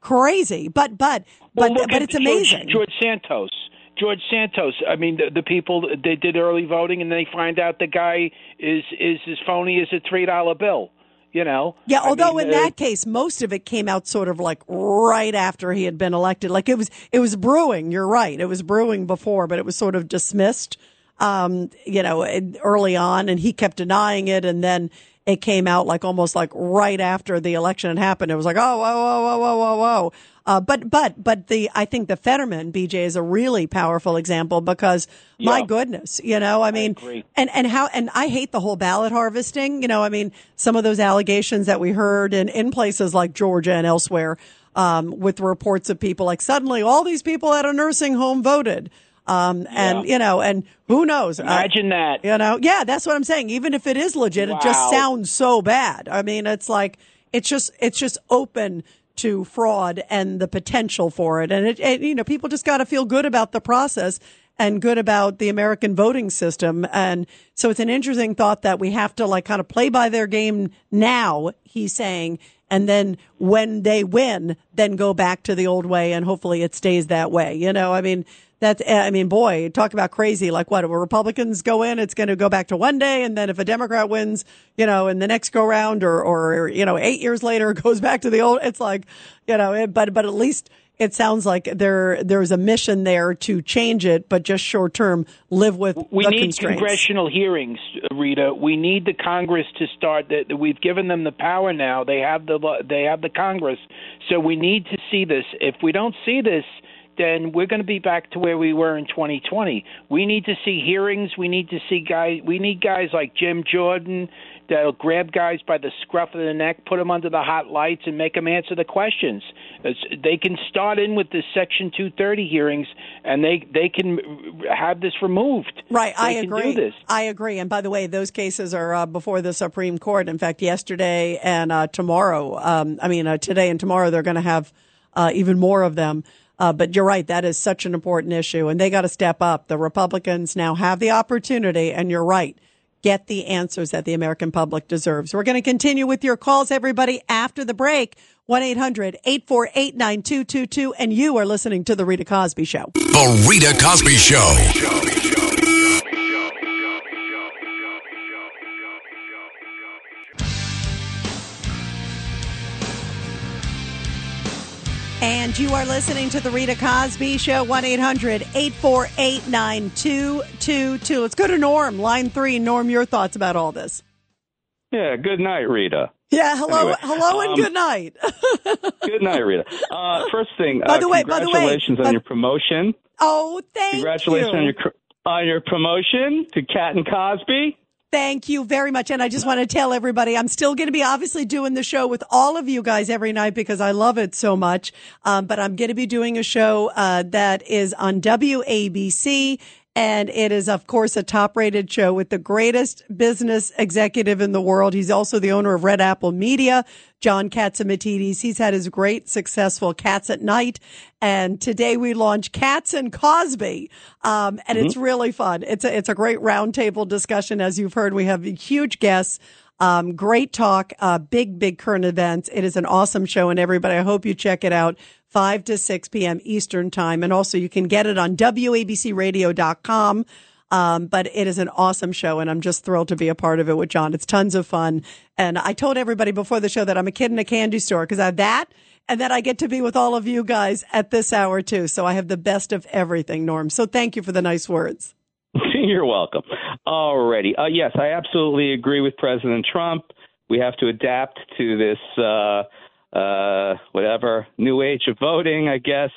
Crazy. But, but, but, look but it's George- amazing. George, Santos. George Santos. I mean, the, the people they did early voting, and they find out the guy is is as phony as a three dollar bill. You know. Yeah, I although mean, in uh, that case, most of it came out sort of like right after he had been elected. Like it was, it was brewing. You're right. It was brewing before, but it was sort of dismissed, um, you know, early on and he kept denying it. And then it came out like almost like right after the election had happened. It was like, oh, whoa, whoa, whoa, whoa, whoa, whoa. Uh, but, but, but the, I think the Fetterman BJ is a really powerful example because my goodness, you know, I mean, agree. and and how and I hate the whole ballot harvesting. You know, I mean, some of those allegations that we heard in in places like Georgia and elsewhere, um, with reports of people like suddenly all these people at a nursing home voted. Um, and you know, and who knows? Uh, Imagine that. You know, yeah, that's what I'm saying. Even if it is legit, it just sounds so bad. I mean, it's like it's just it's just open to fraud and the potential for it. And it, it you know, people just got to feel good about the process and good about the American voting system. And so it's an interesting thought that we have to like kind of play by their game now, he's saying. And then when they win, then go back to the old way and hopefully it stays that way. You know, I mean, that's, eh, I mean, boy, talk about crazy. Like what? If Republicans go in, it's going to go back to one day. And then if a Democrat wins, you know, in the next go round or, or, you know, eight years later, it goes back to the old, it's like, you know, it, but, but at least it sounds like there, there's a mission there to change it, but just short term live with the we need congressional hearings, Rita. We need the Congress to start. That we've given them the power now. They have the they have the Congress. So we need to see this. If we don't see this, then we're going to be back to where we were in 2020. We need to see hearings. We need to see guys. We need guys like Jim Jordan that'll grab guys by the scruff of the neck, put them under the hot lights, and make them answer the questions. It's- They can start in with the Section 230 hearings, and they they can have this removed. Right, They I can agree. Do this. I agree. And by the way, those cases are uh, before the Supreme Court. In fact, yesterday and uh, tomorrow, um, I mean, uh, today and tomorrow, they're going to have uh, even more of them. Uh, but you're right, that is such an important issue, and they got to step up. The Republicans now have the opportunity, and you're right. get the answers that the American public deserves. We're going to continue with your calls, everybody, after the break. 1-800-848-9222. And you are listening to The Rita Cosby Show. The Rita Cosby Show. And you are listening to The Rita Cosby Show, 1-800-848-9222. Let's go to Norm, line three. Norm, your thoughts about all this. Yeah, good night, Rita. Yeah, hello, Anyway, hello, and um, good night. Good night, Rita. Uh, first thing, By uh, the way- by the way, congratulations on your promotion. oh, thank Congratulations you. Congratulations on your on your promotion to Cat and Cosby. Thank you very much. And I just want to tell everybody I'm still going to be obviously doing the show with all of you guys every night because I love it so much. Um, but I'm going to be doing a show uh, that is on WABC. And it is, of course, a top rated show with the greatest business executive in the world. He's also the owner of Red Apple Media, John Catsimatidis. He's had his great, successful Cats at Night. And today we launch Cats and Cosby. Um, and it's really fun. It's a, it's a great roundtable discussion. As you've heard, we have huge guests. Um, great talk, uh, big, big current events. It is an awesome show and everybody, I hope you check it out. 5 to 6 p.m. Eastern time. And also you can get it on WABCradio.com. Um, but it is an awesome show and I'm just thrilled to be a part of it with John. It's tons of fun. And I told everybody before the show that I'm a kid in a candy store because I have that and then I get to be with all of you guys at this hour too. So I have the best of everything, Norm. So thank you for the nice words. You're welcome. Alrighty. Uh, yes, I absolutely agree with President Trump. We have to adapt to this, uh, uh, whatever, new age of voting, I guess.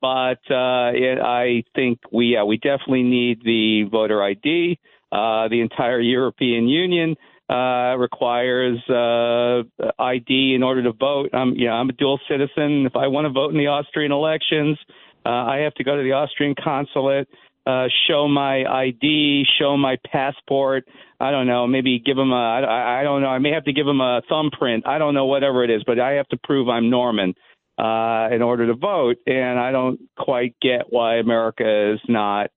But uh, it, I think we, yeah, we definitely need the voter ID. Uh, the entire European Union uh, requires uh, ID in order to vote. I'm, you know, I'm a dual citizen. If I want to vote in the Austrian elections, uh, I have to go to the Austrian consulate uh, show my ID, show my passport. I don't know, maybe give them a, I, I don't know, I may have to give them a thumbprint. I don't know, whatever it is, but I have to prove I'm Norman uh, in order to vote. And I don't quite get why America is not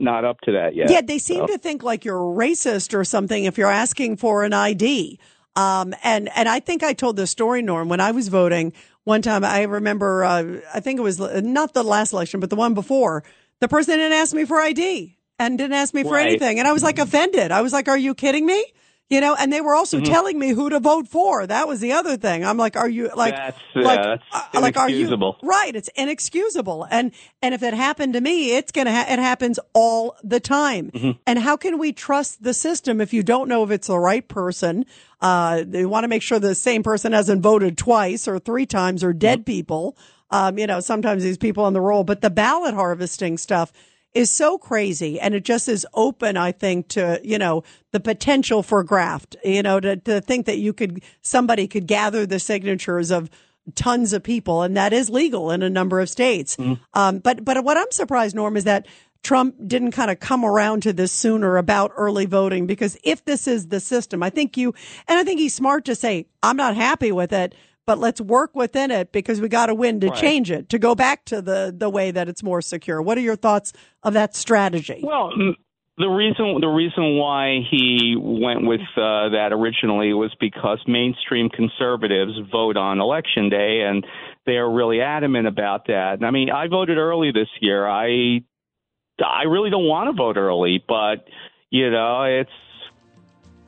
not up to that yet. Yeah, they seem So- to think like you're a racist or something if you're asking for an ID. Um, and, and I think I told this story, Norm, when I was voting one time, I remember, uh, I think it was not the last election, but the one before, the person didn't ask me for ID and didn't ask me for Right. anything. And I was like offended. I was like, are you kidding me? You know, and they were also Mm-hmm. telling me who to vote for. That was the other thing. I'm like, are you like, That's, yeah, like, that's uh, like, are you right? It's inexcusable. And, and if it happened to me, it's going to, ha- it happens all the time. Mm-hmm. And how can we trust the system if you don't know if it's the right person? Uh, they want to make sure the same person hasn't voted twice or three times or dead people. Um, you know, sometimes these people on the roll, but the ballot harvesting stuff is so crazy. And it just is open, I think, to, you know, the potential for graft, you know, to, to think that you could, somebody could gather the signatures of tons of people. And that is legal in a number of states. Um, but, but what I'm surprised, Norm, is that Trump didn't kind of come around to this sooner about early voting because if this is the system, I think you, and I think he's smart to say, I'm not happy with it, but let's work within it because we got to win to Right. change it, to go back to the, the way that it's more secure. What are your thoughts of that strategy? Well, the reason the reason why he went with uh, that originally was because mainstream conservatives vote on election day, and they are really adamant about that. And I mean, I voted early this year. I I really don't want to vote early, but you know, it's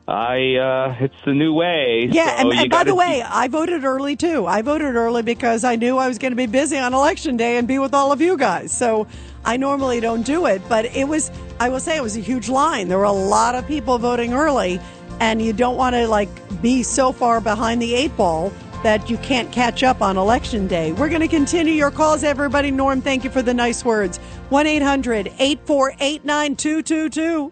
I uh, it's the new way. Yeah, so and, and by the way, I voted early too. I voted early because I knew I was going to be busy on election day and be with all of you guys. So I normally don't do it, but it was, I will say, it was a huge line. There were a lot of people voting early, and you don't want to like be so far behind the eight ball that you can't catch up on election day. We're going to continue your calls, everybody. Norm, thank you for the nice words. 1 800 848 9222.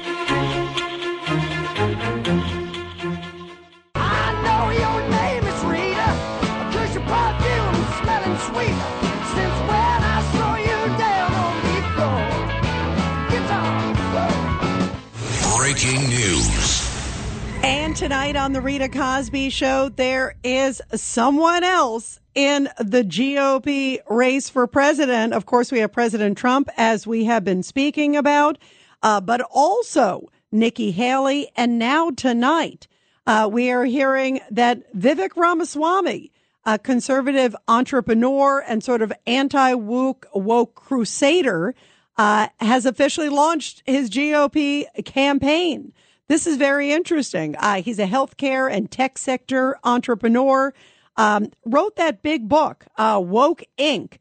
Tonight on the Rita Cosby Show, there is someone else in the GOP race for president. Of course, we have President Trump, as we have been speaking about, uh, but also Nikki Haley. And now tonight, uh, we are hearing that Vivek Ramaswamy, a conservative entrepreneur and sort of anti-woke woke crusader, uh, has officially launched his GOP campaign. This is very interesting. Uh, he's a healthcare and tech sector entrepreneur. Um, wrote that big book, uh, Woke Inc.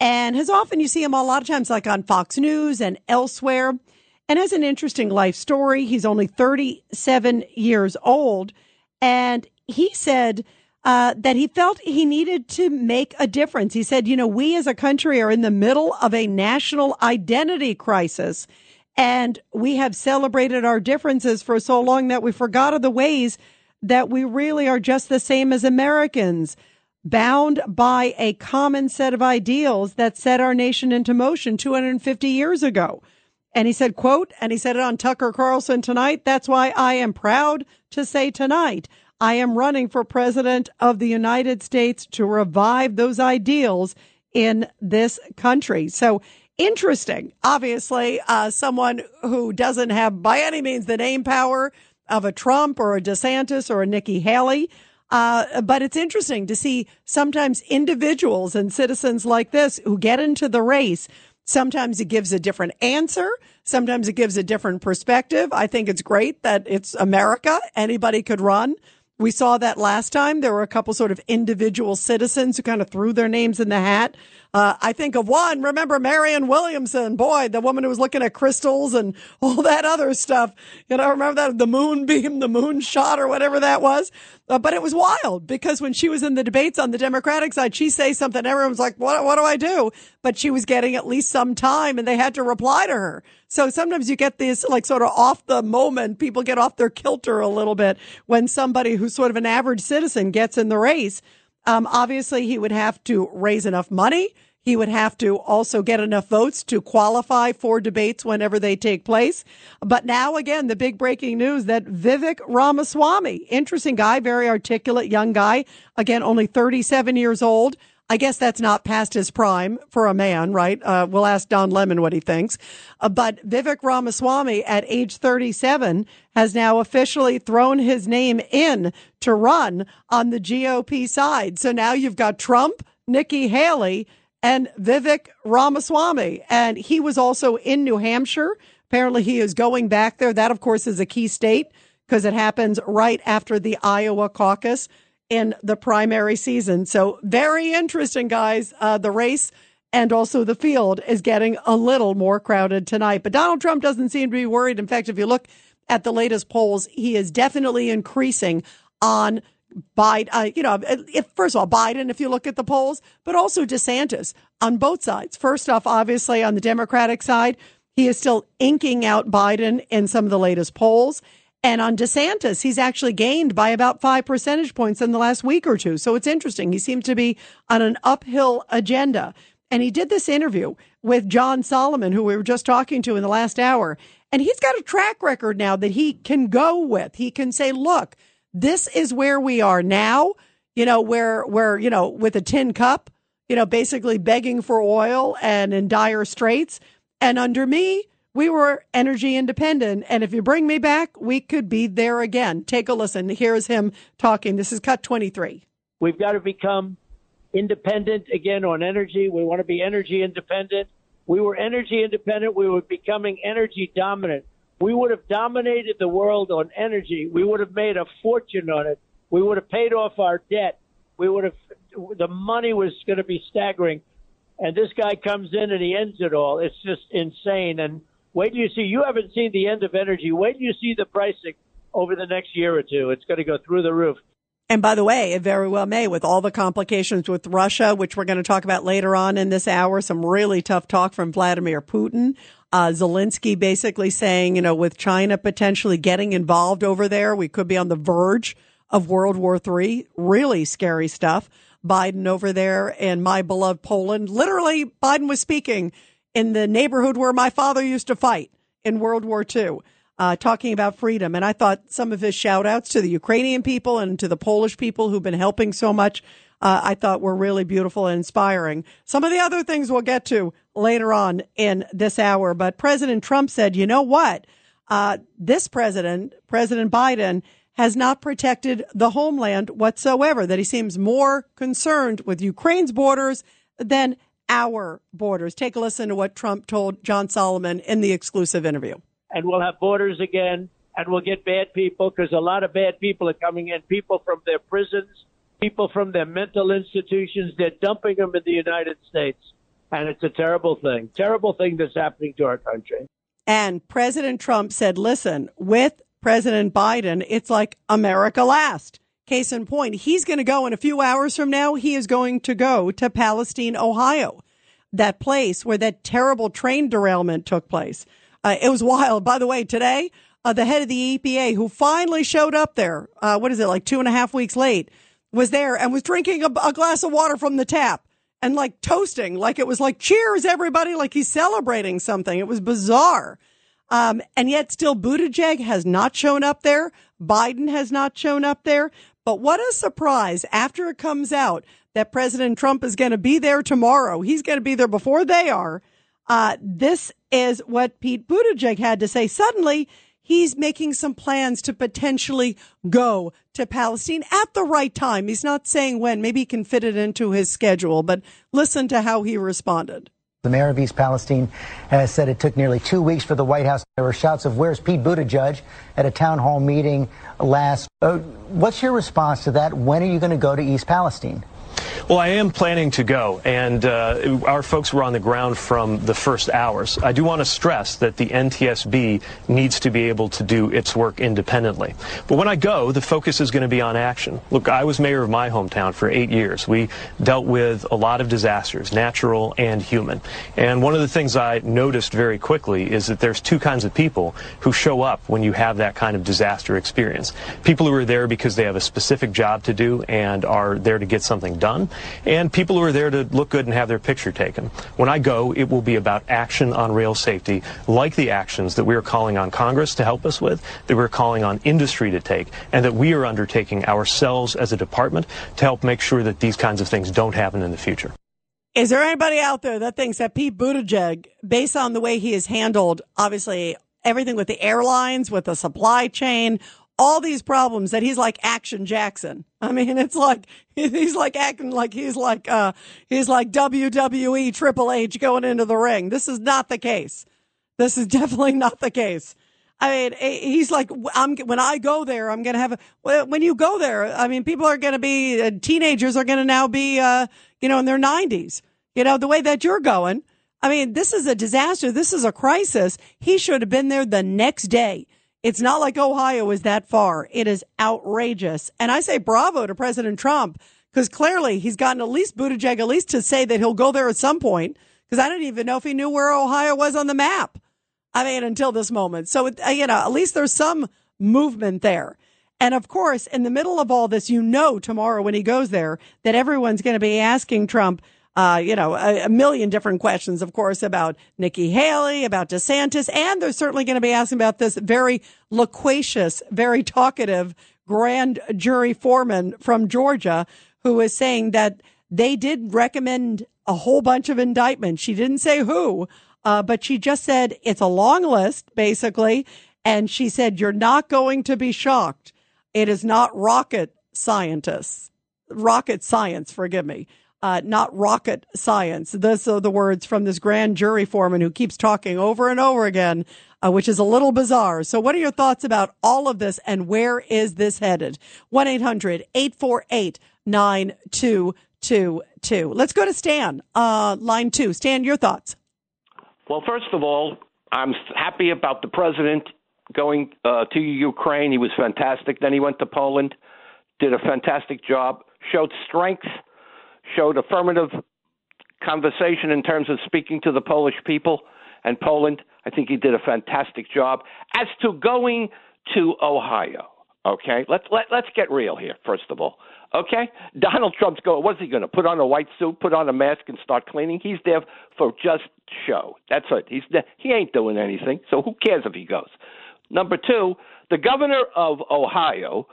And has often you see him a lot of times like on Fox News and elsewhere and has an interesting life story. He's only 37 years old. And he said uh, that he felt he needed to make a difference. He said, you know, we as a country are in the middle of a national identity crisis. And we have celebrated our differences for so long that we forgot of the ways that we really are just the same as Americans, bound by a common set of ideals that set our nation into motion 250 years ago. And he said, quote, and he said it on Tucker Carlson tonight. That's why I am proud to say tonight, I am running for president of the United States to revive those ideals in this country. So interesting. Obviously, uh, someone who doesn't have by any means the name power of a Trump or a DeSantis or a Nikki Haley. Uh, but it's interesting to see sometimes individuals and citizens like this who get into the race. Sometimes it gives a different answer. Sometimes it gives a different perspective. I think it's great that it's America. Anybody could run. We saw that last time. There were a couple sort of individual citizens who kind of threw their names in the hat. Uh, I think of one. Remember Marianne Williamson? Boy, the woman who was looking at crystals and all that other stuff. You know, remember that the moonbeam, the moonshot, or whatever that was. Uh, but it was wild because when she was in the debates on the Democratic side, she say something, everyone's like, "What? What do I do?" But she was getting at least some time, and they had to reply to her. So sometimes you get this like sort of off the moment. People get off their kilter a little bit when somebody who's sort of an average citizen gets in the race. Um, obviously, he would have to raise enough money. He would have to also get enough votes to qualify for debates whenever they take place. But now again, the big breaking news that Vivek Ramaswamy, interesting guy, very articulate young guy, again, only 37 years old. I guess that's not past his prime for a man, right? Uh, we'll ask Don Lemon what he thinks. Uh, but Vivek Ramaswamy at age 37 has now officially thrown his name in to run on the GOP side. So now you've got Trump, Nikki Haley, and Vivek Ramaswamy. And he was also in New Hampshire. Apparently he is going back there. That, of course, is a key state because it happens right after the Iowa caucus in the primary season. So very interesting, guys. Uh, the race and also the field is getting a little more crowded tonight. But Donald Trump doesn't seem to be worried. In fact, if you look at the latest polls, he is definitely increasing on Biden, uh, you know, if, first of all, Biden, if you look at the polls, but also DeSantis on both sides. First off, obviously on the Democratic side, he is still inking out Biden in some of the latest polls. And on DeSantis, he's actually gained by about five percentage points in the last week or two. So it's interesting. He seems to be on an uphill agenda. And he did this interview with John Solomon, who we were just talking to in the last hour. And he's got a track record now that he can go with. He can say, look, this is where we are now, you know, where, where, you know, with a tin cup, you know, basically begging for oil and in dire straits. And under me, we were energy independent. And if you bring me back, we could be there again. Take a listen. Here's him talking. This is cut 23. We've got to become independent again on energy. We want to be energy independent. We were energy independent. We were becoming energy dominant. We would have dominated the world on energy. We would have made a fortune on it. We would have paid off our debt. We would have, the money was going to be staggering. And this guy comes in and he ends it all. It's just insane. And wait till you see, you haven't seen the end of energy. Wait till you see the pricing over the next year or two. It's going to go through the roof. And by the way, it very well may with all the complications with Russia, which we're going to talk about later on in this hour. Some really tough talk from Vladimir Putin. Uh, Zelensky basically saying, you know, with China potentially getting involved over there, we could be on the verge of World War III. Really scary stuff. Biden over there and my beloved Poland. Literally, Biden was speaking in the neighborhood where my father used to fight in World War II. uh, talking about freedom. And I thought some of his shout outs to the Ukrainian people and to the Polish people who've been helping so much, uh, I thought were really beautiful and inspiring. Some of the other things we'll get to later on in this hour. But President Trump said, you know what? Uh, this president, President Biden, has not protected the homeland whatsoever, that he seems more concerned with Ukraine's borders than our borders. Take a listen to what Trump told John Solomon in the exclusive interview and we'll have borders again, and we'll get bad people because a lot of bad people are coming in. People from their prisons, people from their mental institutions. They're dumping them in the United States, and it's a terrible thing. Terrible thing that's happening to our country. And President Trump said, "Listen, with President Biden, it's like America last." Case in point, he's going to go in a few hours from now. He is going to go to Palestine, Ohio, that place where that terrible train derailment took place. Uh, it was wild. By the way, today, uh, the head of the EPA, who finally showed up there, uh, what is it, like two and a half weeks late, was there and was drinking a, a glass of water from the tap and like toasting, like it was like, cheers, everybody, like he's celebrating something. It was bizarre. Um, and yet still Buttigieg has not shown up there. Biden has not shown up there. But what a surprise after it comes out that President Trump is going to be there tomorrow. He's going to be there before they are. Uh, this is what Pete Buttigieg had to say. Suddenly, he's making some plans to potentially go to Palestine at the right time. He's not saying when. Maybe he can fit it into his schedule, but listen to how he responded. The mayor of East Palestine has said it took nearly two weeks for the White House. There were shouts of "Where's Pete Buttigieg?" at a town hall meeting last. Uh, what's your response to that? When are you going to go to East Palestine? Well, I am planning to go, and uh, our folks were on the ground from the first hours. I do want to stress that the NTSB needs to be able to do its work independently. But when I go, the focus is going to be on action. Look, I was mayor of my hometown for eight years. We dealt with a lot of disasters, natural and human. And one of the things I noticed very quickly is that there's two kinds of people who show up when you have that kind of disaster experience. People who are there because they have a specific job to do and are there to get something done and people who are there to look good and have their picture taken. When I go, it will be about action on rail safety, like the actions that we are calling on Congress to help us with, that we're calling on industry to take, and that we are undertaking ourselves as a department to help make sure that these kinds of things don't happen in the future. Is there anybody out there that thinks that Pete Buttigieg, based on the way he has handled, obviously, everything with the airlines, with the supply chain, all these problems that he's like Action Jackson. I mean, it's like he's like acting like he's like uh he's like WWE Triple H going into the ring. This is not the case. This is definitely not the case. I mean, eh, he's like, I'm, when I go there, I'm going to have a, when you go there, I mean, people are going to be, uh, teenagers are going to now be, uh, you know, in their nineties, you know, the way that you're going. I mean, this is a disaster. This is a crisis. He should have been there the next day. It's not like Ohio is that far. It is outrageous. And I say bravo to President Trump because clearly he's gotten at least Buttigieg at least to say that he'll go there at some point because I didn't even know if he knew where Ohio was on the map. I mean, until this moment. So, uh, you know, at least there's some movement there. And of course, in the middle of all this, you know, tomorrow when he goes there that everyone's going to be asking Trump, uh, you know, a, a, million different questions, of course, about Nikki Haley, about DeSantis, and they're certainly going to be asking about this very loquacious, very talkative grand jury foreman from Georgia who is saying that they did recommend a whole bunch of indictments. She didn't say who, uh, but she just said it's a long list, basically. And she said, you're not going to be shocked. It is not rocket scientists, rocket science, forgive me uh, not rocket science. Those are the words from this grand jury foreman who keeps talking over and over again, uh, which is a little bizarre. So what are your thoughts about all of this and where is this headed? 1-800-848-9222. Let's go to Stan, uh, line two. Stan, your thoughts. Well, first of all, I'm happy about the president going uh, to Ukraine. He was fantastic. Then he went to Poland, did a fantastic job, showed strength – showed affirmative conversation in terms of speaking to the Polish people and Poland. I think he did a fantastic job. As to going to Ohio, okay, let's let, let's get real here. First of all, okay, Donald Trump's going. What's he going to put on a white suit, put on a mask, and start cleaning? He's there for just show. That's it. He's he ain't doing anything. So who cares if he goes? Number two, the governor of Ohio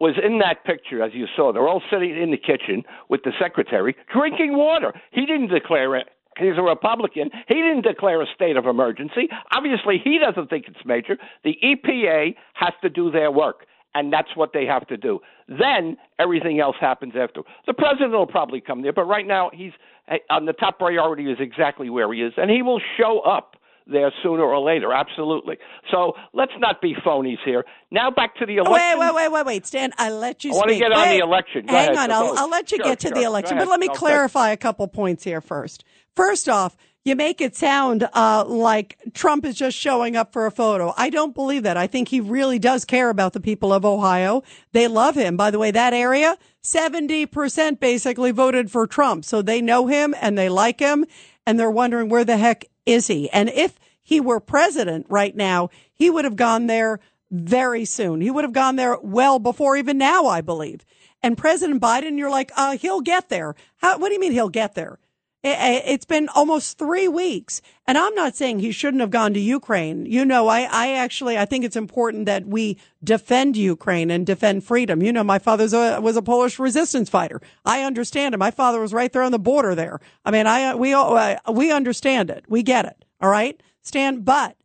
was in that picture, as you saw. They're all sitting in the kitchen with the secretary drinking water. He didn't declare it. He's a Republican. He didn't declare a state of emergency. Obviously, he doesn't think it's major. The EPA has to do their work, and that's what they have to do. Then everything else happens after. The president will probably come there, but right now he's eh, on the top priority is exactly where he is, and he will show up there sooner or later. Absolutely. So let's not be phonies here. Now back to the election. Wait, wait, wait, wait, wait, Stan. I let you I want to speak. get on the election. Go Hang ahead, on, I'll. I'll let you Sure, get to sure. the election, but let me Okay. clarify a couple points here first. First off, you make it sound uh, like Trump is just showing up for a photo. I don't believe that. I think he really does care about the people of Ohio. They love him. By the way, that area, 70% basically voted for Trump. So they know him and they like him and they're wondering where the heck is he? And if he were president right now, he would have gone there very soon. He would have gone there well before even now, I believe. And President Biden, you're like, uh, he'll get there. How, what do you mean he'll get there? It's been almost three weeks. And I'm not saying he shouldn't have gone to Ukraine. You know, I, I actually, I think it's important that we defend Ukraine and defend freedom. You know, my father was a Polish resistance fighter. I understand it. My father was right there on the border there. I mean, I, we, all- uh, we understand it. We get it. All right. Stan, but,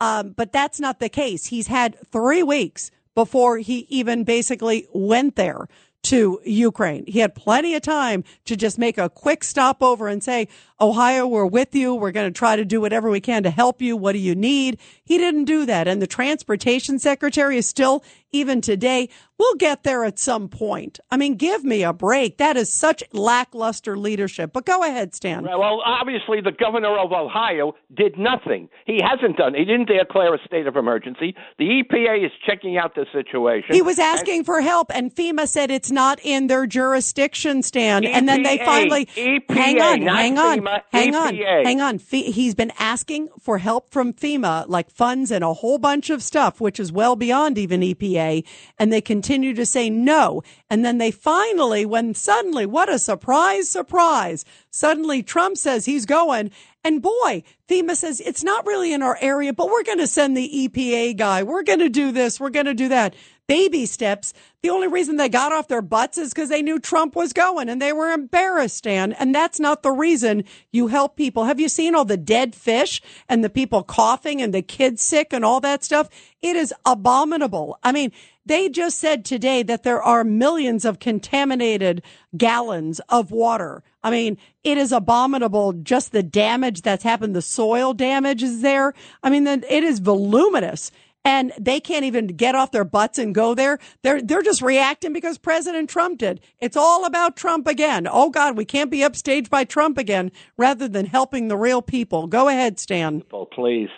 um, but that's not the case. He's had three weeks before he even basically went there to Ukraine. He had plenty of time to just make a quick stopover and say, Ohio, we're with you. We're going to try to do whatever we can to help you. What do you need? He didn't do that. And the transportation secretary is still, even today, we'll get there at some point. I mean, give me a break. That is such lackluster leadership. But go ahead, Stan. Well, obviously, the governor of Ohio did nothing. He hasn't done. He didn't declare a state of emergency. The EPA is checking out the situation. He was asking for help, and FEMA said it's not in their jurisdiction, Stan. and then they finally, EPA, hang on, hang on, FEMA, hang on, hang on. Fe- he's been asking for help from FEMA, like funds and a whole bunch of stuff, which is well beyond even EPA. And they continue to say no. And then they finally, when suddenly, what a surprise, surprise. Suddenly Trump says he's going. And boy, FEMA says it's not really in our area, but we're going to send the EPA guy. We're going to do this. We're going to do that. Baby steps. The only reason they got off their butts is because they knew Trump was going and they were embarrassed, Stan. And that's not the reason you help people. Have you seen all the dead fish and the people coughing and the kids sick and all that stuff? It is abominable. I mean, they just said today that there are millions of contaminated gallons of water. I mean, it is abominable just the damage that's happened. The soil damage is there. I mean, it is voluminous and they can't even get off their butts and go there. They're they're just reacting because President Trump did. It's all about Trump again. Oh God, we can't be upstaged by Trump again rather than helping the real people. Go ahead, Stan. Oh, please.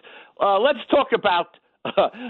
Uh, let's talk about.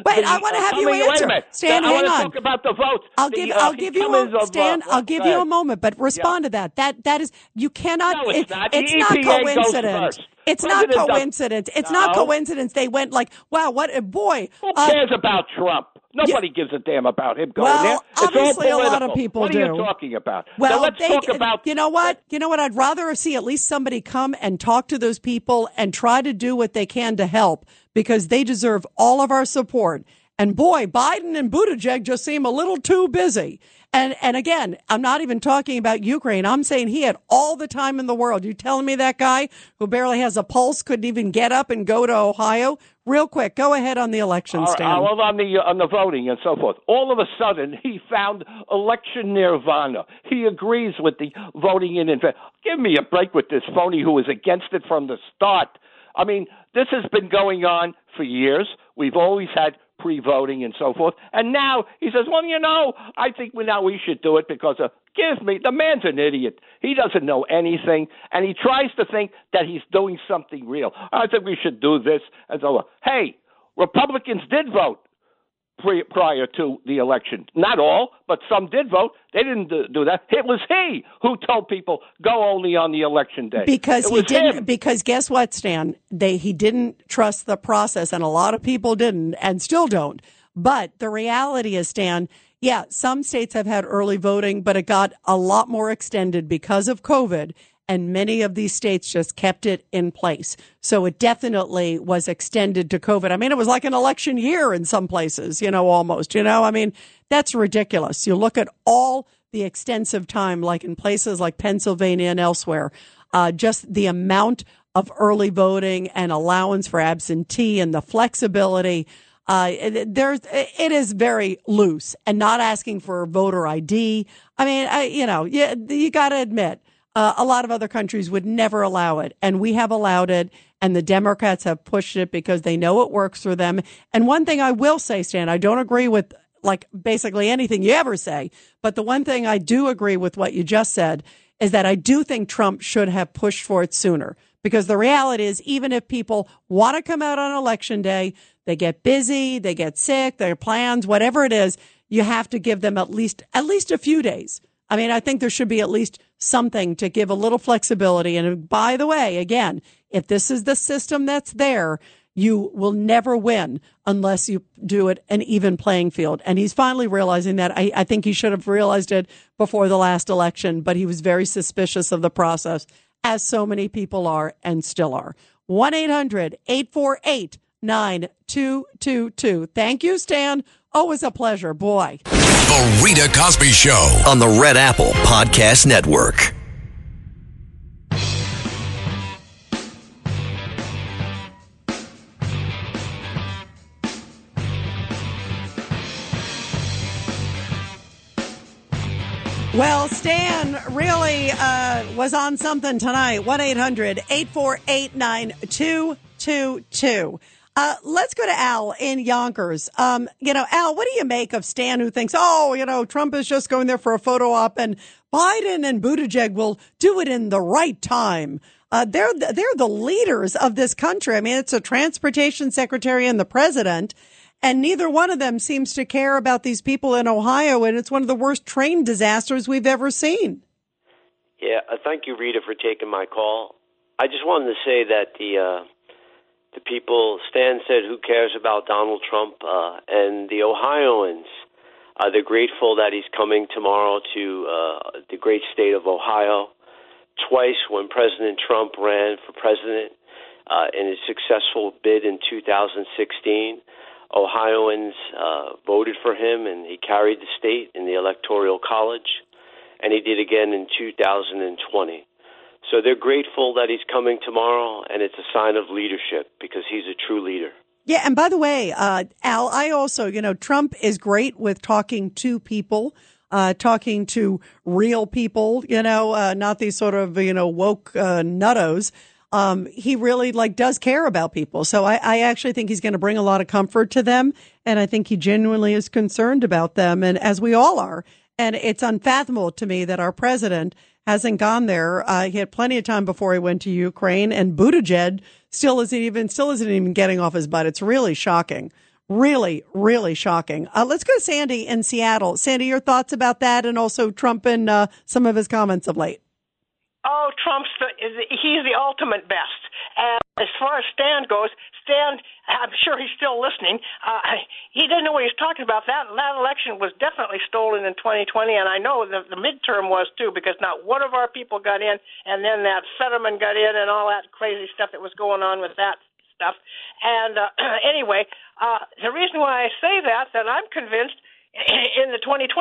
Wait, the I want to have you coming- answer. Stan, I hang want to on. talk about the votes. I'll The, give uh, I'll give you a of, uh, I'll give you a moment, but respond to that. That that is you cannot. No, it's not. It's not coincidence. It's not President does- coincidence. It's not coincidence. They went like, wow, what a boy. Who Uh, cares about Trump? Nobody gives a damn about him going Well, there. It's obviously a lot of people What are you talking about? Well, now let's they, talk about. you know what? You know what? I'd rather see at least somebody come and talk to those people and try to do what they can to help because they deserve all of our support. And boy, Biden and Buttigieg just seem a little too busy. And and again, I'm not even talking about Ukraine. I'm saying he had all the time in the world. You telling me that guy who barely has a pulse couldn't even get up and go to Ohio? Real quick, go ahead on the election, All right, Stan. Uh, well, on the uh, on the voting and so forth. All of a sudden, he found election nirvana. He agrees with the voting in advance. Give me a break with this phony who was against it from the start. I mean, this has been going on for years. We've always had pre-voting and so forth, and now he says, "Well, you know, I think we now we should do it because of." Give me the man's an idiot. He doesn't know anything, and he tries to think that he's doing something real. I think we should do this and so on. Hey, Republicans did vote pre- prior to the election. Not all, but some did vote. They didn't do, do that. It was he who told people go only on the election day. because it he didn't him. because guess what stan they he didn't trust the process and a lot of people didn't and still don't but the reality is stan yeah some states have had early voting but it got a lot more extended because of covid and many of these states just kept it in place. So it definitely was extended to COVID. I mean, it was like an election year in some places, you know, almost, you know, I mean, that's ridiculous. You look at all the extensive time, like in places like Pennsylvania and elsewhere, uh, just the amount of early voting and allowance for absentee and the flexibility. Uh, there's, it is very loose and not asking for voter ID. I mean, I, you know, you, you got to admit, uh, a lot of other countries would never allow it. And we have allowed it. And the Democrats have pushed it because they know it works for them. And one thing I will say, Stan, I don't agree with like basically anything you ever say. But the one thing I do agree with what you just said is that I do think Trump should have pushed for it sooner. Because the reality is, even if people want to come out on election day, they get busy, they get sick, their plans, whatever it is, you have to give them at least, at least a few days. I mean, I think there should be at least something to give a little flexibility. And uh, by the way, again, if this is the system that's there, you will never win unless you do it an even playing field. And he's finally realizing that. I, I, think he should have realized it before the last election, but he was very suspicious of the process as so many people are and still are. 1 800 848 9222. Thank you, Stan. Always a pleasure. Boy. The Rita Cosby Show on the Red Apple Podcast Network. Well, Stan really uh, was on something tonight. 1 800 848 9222. Uh, let's go to Al in Yonkers. Um, you know, Al, what do you make of Stan who thinks, oh, you know, Trump is just going there for a photo op and Biden and Buttigieg will do it in the right time? Uh, they're, they're the leaders of this country. I mean, it's a transportation secretary and the president and neither one of them seems to care about these people in Ohio. And it's one of the worst train disasters we've ever seen. Yeah, uh, thank you, Rita, for taking my call. I just wanted to say that the uh, the people, Stan said, who cares about Donald Trump, uh, and the Ohioans, uh, they're grateful that he's coming tomorrow to uh, the great state of Ohio. Twice, when President Trump ran for president uh, in his successful bid in 2016, Ohioans uh, voted for him, and he carried the state in the Electoral College, and he did again in 2020. So they're grateful that he's coming tomorrow, and it's a sign of leadership because he's a true leader. Yeah, and by the way, uh, Al, I also, you know, Trump is great with talking to people, uh, talking to real people, you know, uh, not these sort of, you know, woke uh, nuttos um, he really like does care about people. So I, I actually think he's going to bring a lot of comfort to them. And I think he genuinely is concerned about them. And as we all are. And it's unfathomable to me that our president hasn't gone there. Uh, he had plenty of time before he went to Ukraine and Buttigieg still isn't even, still isn't even getting off his butt. It's really shocking. Really, really shocking. Uh, let's go to Sandy in Seattle. Sandy, your thoughts about that and also Trump and uh, some of his comments of late. Oh, Trump's the, he's the ultimate best. And as far as Stan goes, Stan, I'm sure he's still listening. Uh, he didn't know what he was talking about. That that election was definitely stolen in 2020, and I know the, the midterm was too, because not one of our people got in, and then that Fetterman got in, and all that crazy stuff that was going on with that stuff. And uh, anyway, uh, the reason why I say that, that I'm convinced in the 2020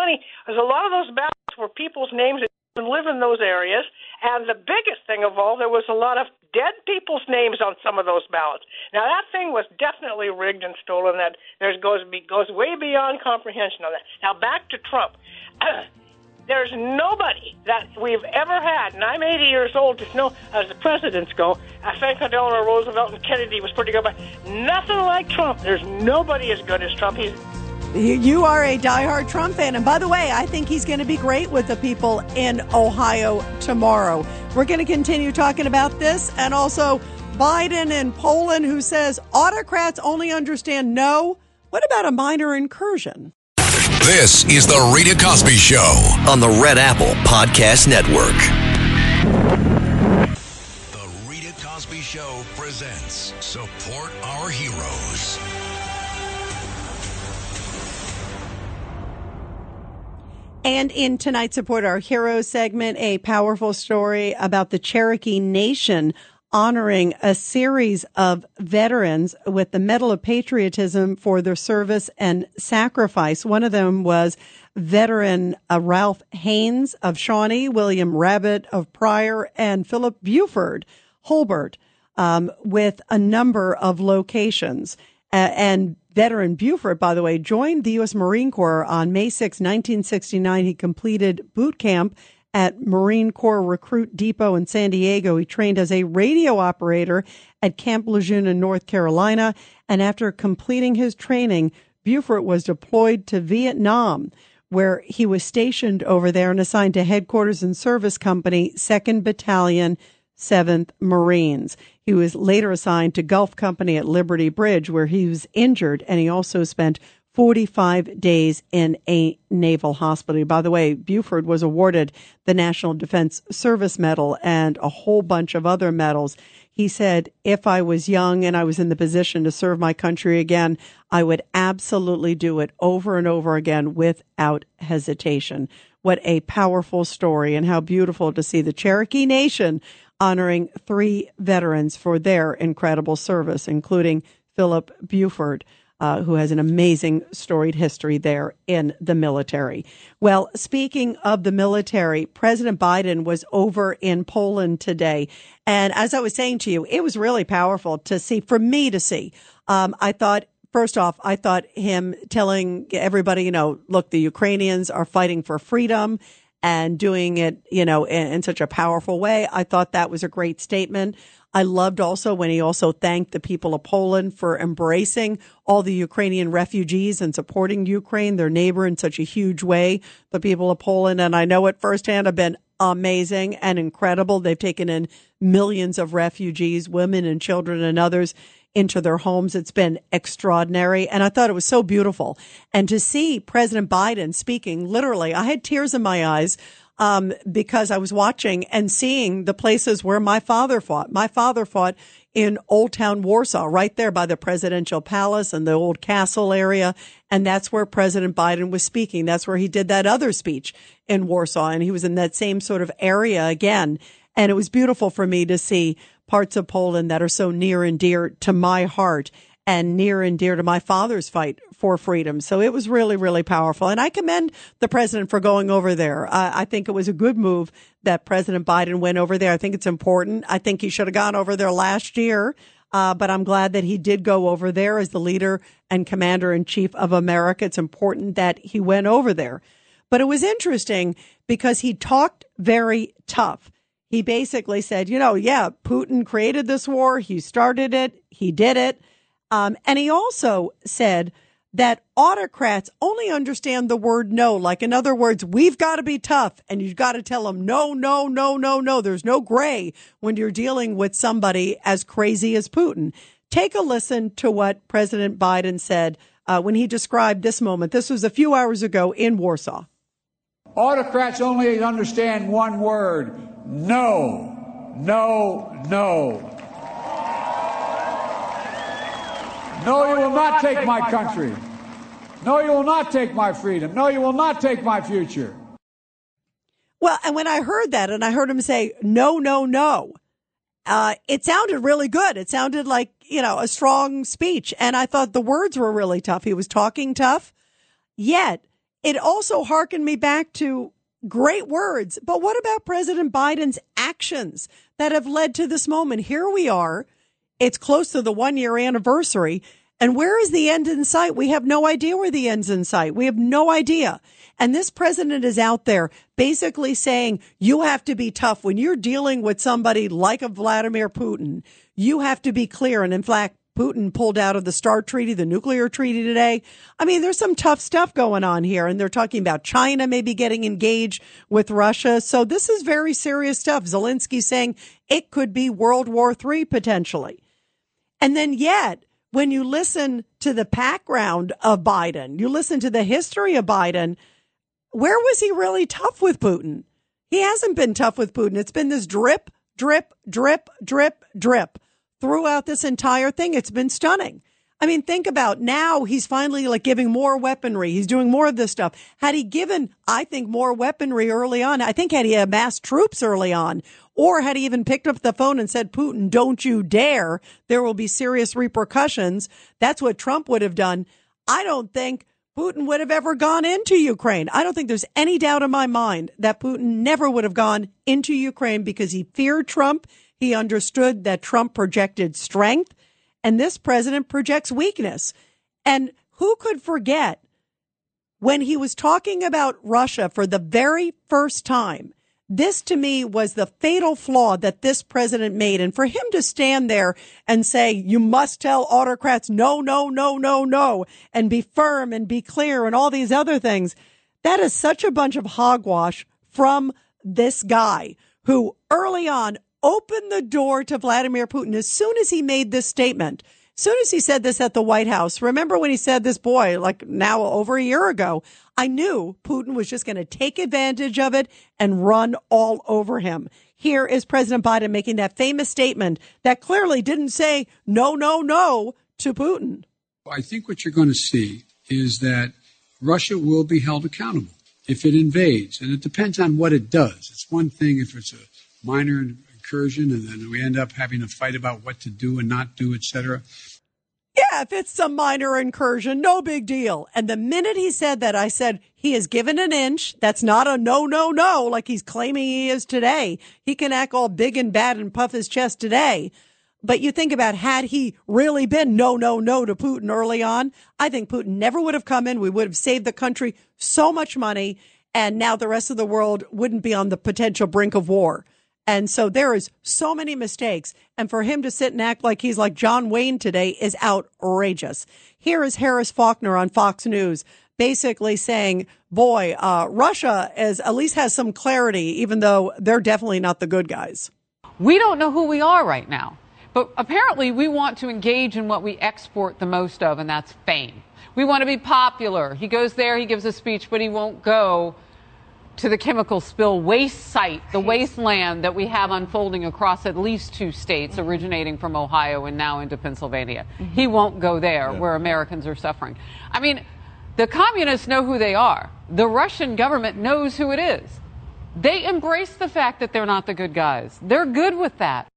is a lot of those ballots were people's names that live in those areas. And the biggest thing of all, there was a lot of dead people's names on some of those ballots. Now that thing was definitely rigged and stolen. That there's goes goes way beyond comprehension on that. Now back to Trump. There's nobody that we've ever had, and I'm 80 years old to know as the presidents go. I think Delano Roosevelt and Kennedy was pretty good, but nothing like Trump. There's nobody as good as Trump. He's you are a diehard Trump fan. And by the way, I think he's going to be great with the people in Ohio tomorrow. We're going to continue talking about this and also Biden in Poland, who says autocrats only understand no. What about a minor incursion? This is The Rita Cosby Show on the Red Apple Podcast Network. The Rita Cosby Show presents Support Our Heroes. And in tonight's Support Our Heroes segment, a powerful story about the Cherokee Nation honoring a series of veterans with the Medal of Patriotism for their service and sacrifice. One of them was veteran uh, Ralph Haynes of Shawnee, William Rabbit of Pryor, and Philip Buford Holbert um, with a number of locations. And veteran Buford, by the way, joined the U.S. Marine Corps on May 6, 1969. He completed boot camp at Marine Corps Recruit Depot in San Diego. He trained as a radio operator at Camp Lejeune in North Carolina. And after completing his training, Buford was deployed to Vietnam, where he was stationed over there and assigned to Headquarters and Service Company, 2nd Battalion, 7th Marines. He was later assigned to Golf Company at Liberty Bridge, where he was injured, and he also spent 45 days in a naval hospital. By the way, Buford was awarded the National Defense Service Medal and a whole bunch of other medals. He said, if I was young and I was in the position to serve my country again, I would absolutely do it over and over again without hesitation. What a powerful story and how beautiful to see the Cherokee Nation honoring three veterans for their incredible service, including Philip Buford uh, who has an amazing storied history there in the military. Well, speaking of the military, President Biden was over in Poland today. And as I was saying to you, it was really powerful to see, for me to see. Um, I thought First off, I thought him telling everybody, you know, look, the Ukrainians are fighting for freedom and doing it, you know, in, in, such a powerful way. I thought that was a great statement. I loved also when he also thanked the people of Poland for embracing all the Ukrainian refugees and supporting Ukraine, their neighbor, in such a huge way. The people of Poland, and I know it firsthand, have been amazing and incredible. They've taken in millions of refugees, women and children and others into their homes. It's been extraordinary. And I thought it was so beautiful. And to see President Biden speaking, literally, I had tears in my eyes um, because I was watching and seeing the places where my father fought. My father fought in Old Town Warsaw, right there by the presidential palace and the old castle area. And that's where President Biden was speaking. That's where he did that other speech in Warsaw. And he was in that same sort of area again. And it was beautiful for me to see parts of Poland that are so near and dear to my heart and near and dear to my father's fight for freedom. So it was really, really powerful. And I commend the president for going over there. Uh, I think it was a good move that President Biden went over there. I think it's important. I think he should have gone over there last year. Uh, but I'm glad that he did go over there as the leader and commander in chief of America. It's important that he went over there. But it was interesting because he talked very tough. He basically said, you know, yeah, Putin created this war. He started it. He did it. Um, and he also said that autocrats only understand the word no. Like, in other words, we've got to be tough and you've got to tell them no, no, no, no, no. There's no gray when you're dealing with somebody as crazy as Putin. Take a listen to what President Biden said uh, when he described this moment. This was a few hours ago in Warsaw. Autocrats only understand one word no, no, no. No, you will not take my country. No, you will not take my freedom. No, you will not take my future. Well, and when I heard that and I heard him say, no, no, no, uh, it sounded really good. It sounded like, you know, a strong speech. And I thought the words were really tough. He was talking tough. Yet it also harkened me back to great words. But what about President Biden's actions that have led to this moment? Here we are it's close to the one year anniversary. And where is the end in sight? We have no idea where the end's in sight. We have no idea. And this president is out there basically saying you have to be tough when you're dealing with somebody like a Vladimir Putin. You have to be clear. And in fact, Putin pulled out of the START treaty, the nuclear treaty today. I mean, there's some tough stuff going on here. And they're talking about China maybe getting engaged with Russia. So this is very serious stuff. Zelensky saying it could be World War III potentially. And then yet, when you listen to the background of Biden, you listen to the history of Biden, where was he really tough with Putin? He hasn't been tough with Putin. It's been this drip, drip, drip, drip, drip throughout this entire thing. It's been stunning. I mean, think about now he's finally like giving more weaponry. He's doing more of this stuff. Had he given, I think, more weaponry early on, I think had he amassed troops early on, or had he even picked up the phone and said, Putin, don't you dare, there will be serious repercussions. That's what Trump would have done. I don't think Putin would have ever gone into Ukraine. I don't think there's any doubt in my mind that Putin never would have gone into Ukraine because he feared Trump. He understood that Trump projected strength and this president projects weakness. And who could forget when he was talking about Russia for the very first time? This to me was the fatal flaw that this president made. And for him to stand there and say, you must tell autocrats, no, no, no, no, no, and be firm and be clear and all these other things. That is such a bunch of hogwash from this guy who early on opened the door to Vladimir Putin as soon as he made this statement. As soon as he said this at the White House, remember when he said this, boy, like now over a year ago, I knew Putin was just going to take advantage of it and run all over him. Here is President Biden making that famous statement that clearly didn't say no, no, no to Putin. I think what you're going to see is that Russia will be held accountable if it invades. And it depends on what it does. It's one thing if it's a minor incursion and then we end up having a fight about what to do and not do, etc. Yeah, if it's some minor incursion, no big deal. And the minute he said that, I said, he has given an inch. That's not a no, no, no, like he's claiming he is today. He can act all big and bad and puff his chest today. But you think about had he really been no, no, no to Putin early on, I think Putin never would have come in. We would have saved the country so much money. And now the rest of the world wouldn't be on the potential brink of war. And so there is so many mistakes. And for him to sit and act like he's like John Wayne today is outrageous. Here is Harris Faulkner on Fox News basically saying, boy, uh, Russia is at least has some clarity, even though they're definitely not the good guys. We don't know who we are right now. But apparently, we want to engage in what we export the most of, and that's fame. We want to be popular. He goes there, he gives a speech, but he won't go to the chemical spill waste site, the wasteland that we have unfolding across at least two states, originating from Ohio and now into Pennsylvania. Mm-hmm. He won't go there yeah. where Americans are suffering. I mean, the communists know who they are. The Russian government knows who it is. They embrace the fact that they're not the good guys. They're good with that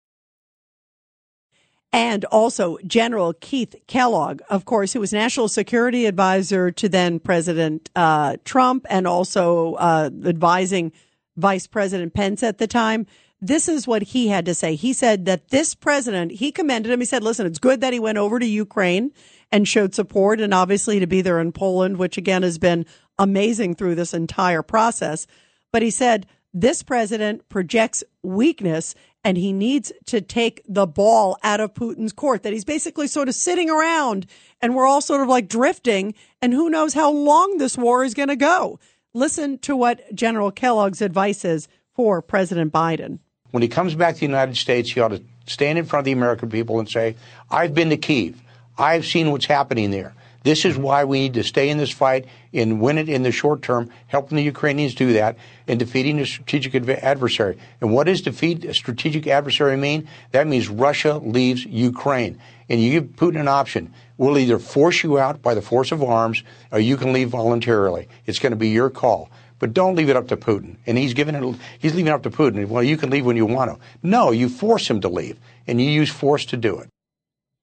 and also General Keith Kellogg, of course, who was national security advisor to then President uh, Trump and also uh, advising Vice President Pence at the time. This is what he had to say. He said that this president, he commended him. He said, listen, it's good that he went over to Ukraine and showed support and obviously to be there in Poland, which again has been amazing through this entire process. But he said, this president projects weakness and he needs to take the ball out of Putin's court, that he's basically sort of sitting around and we're all sort of like drifting. And who knows how long this war is going to go. Listen to what General Kellogg's advice is for President Biden. When he comes back to the United States, he ought to stand in front of the American people and say, I've been to Kiev. I've seen what's happening there. This is why we need to stay in this fight and win it in the short term, helping the Ukrainians do that, and defeating a strategic adversary. And what does defeat a strategic adversary mean? That means Russia leaves Ukraine. And you give Putin an option. We'll either force you out by the force of arms or you can leave voluntarily. It's going to be your call. But don't leave it up to Putin. And he's giving it, he's leaving it up to Putin. Well, you can leave when you want to. No, you force him to leave and you use force to do it.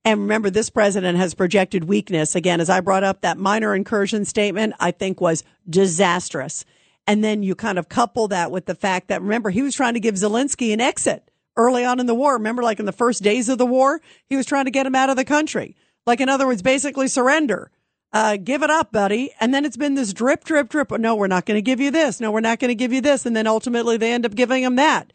And remember, this president has projected weakness. Again, as I brought up, that minor incursion statement, I think was disastrous. And then you kind of couple that with the fact that, remember, he was trying to give Zelensky an exit early on in the war. Remember, like in the first days of the war, he was trying to get him out of the country. Like, in other words, basically surrender. Uh, give it up, buddy. And then it's been this drip, drip, drip. No, we're not going to give you this. No, we're not going to give you this. And then ultimately they end up giving him that.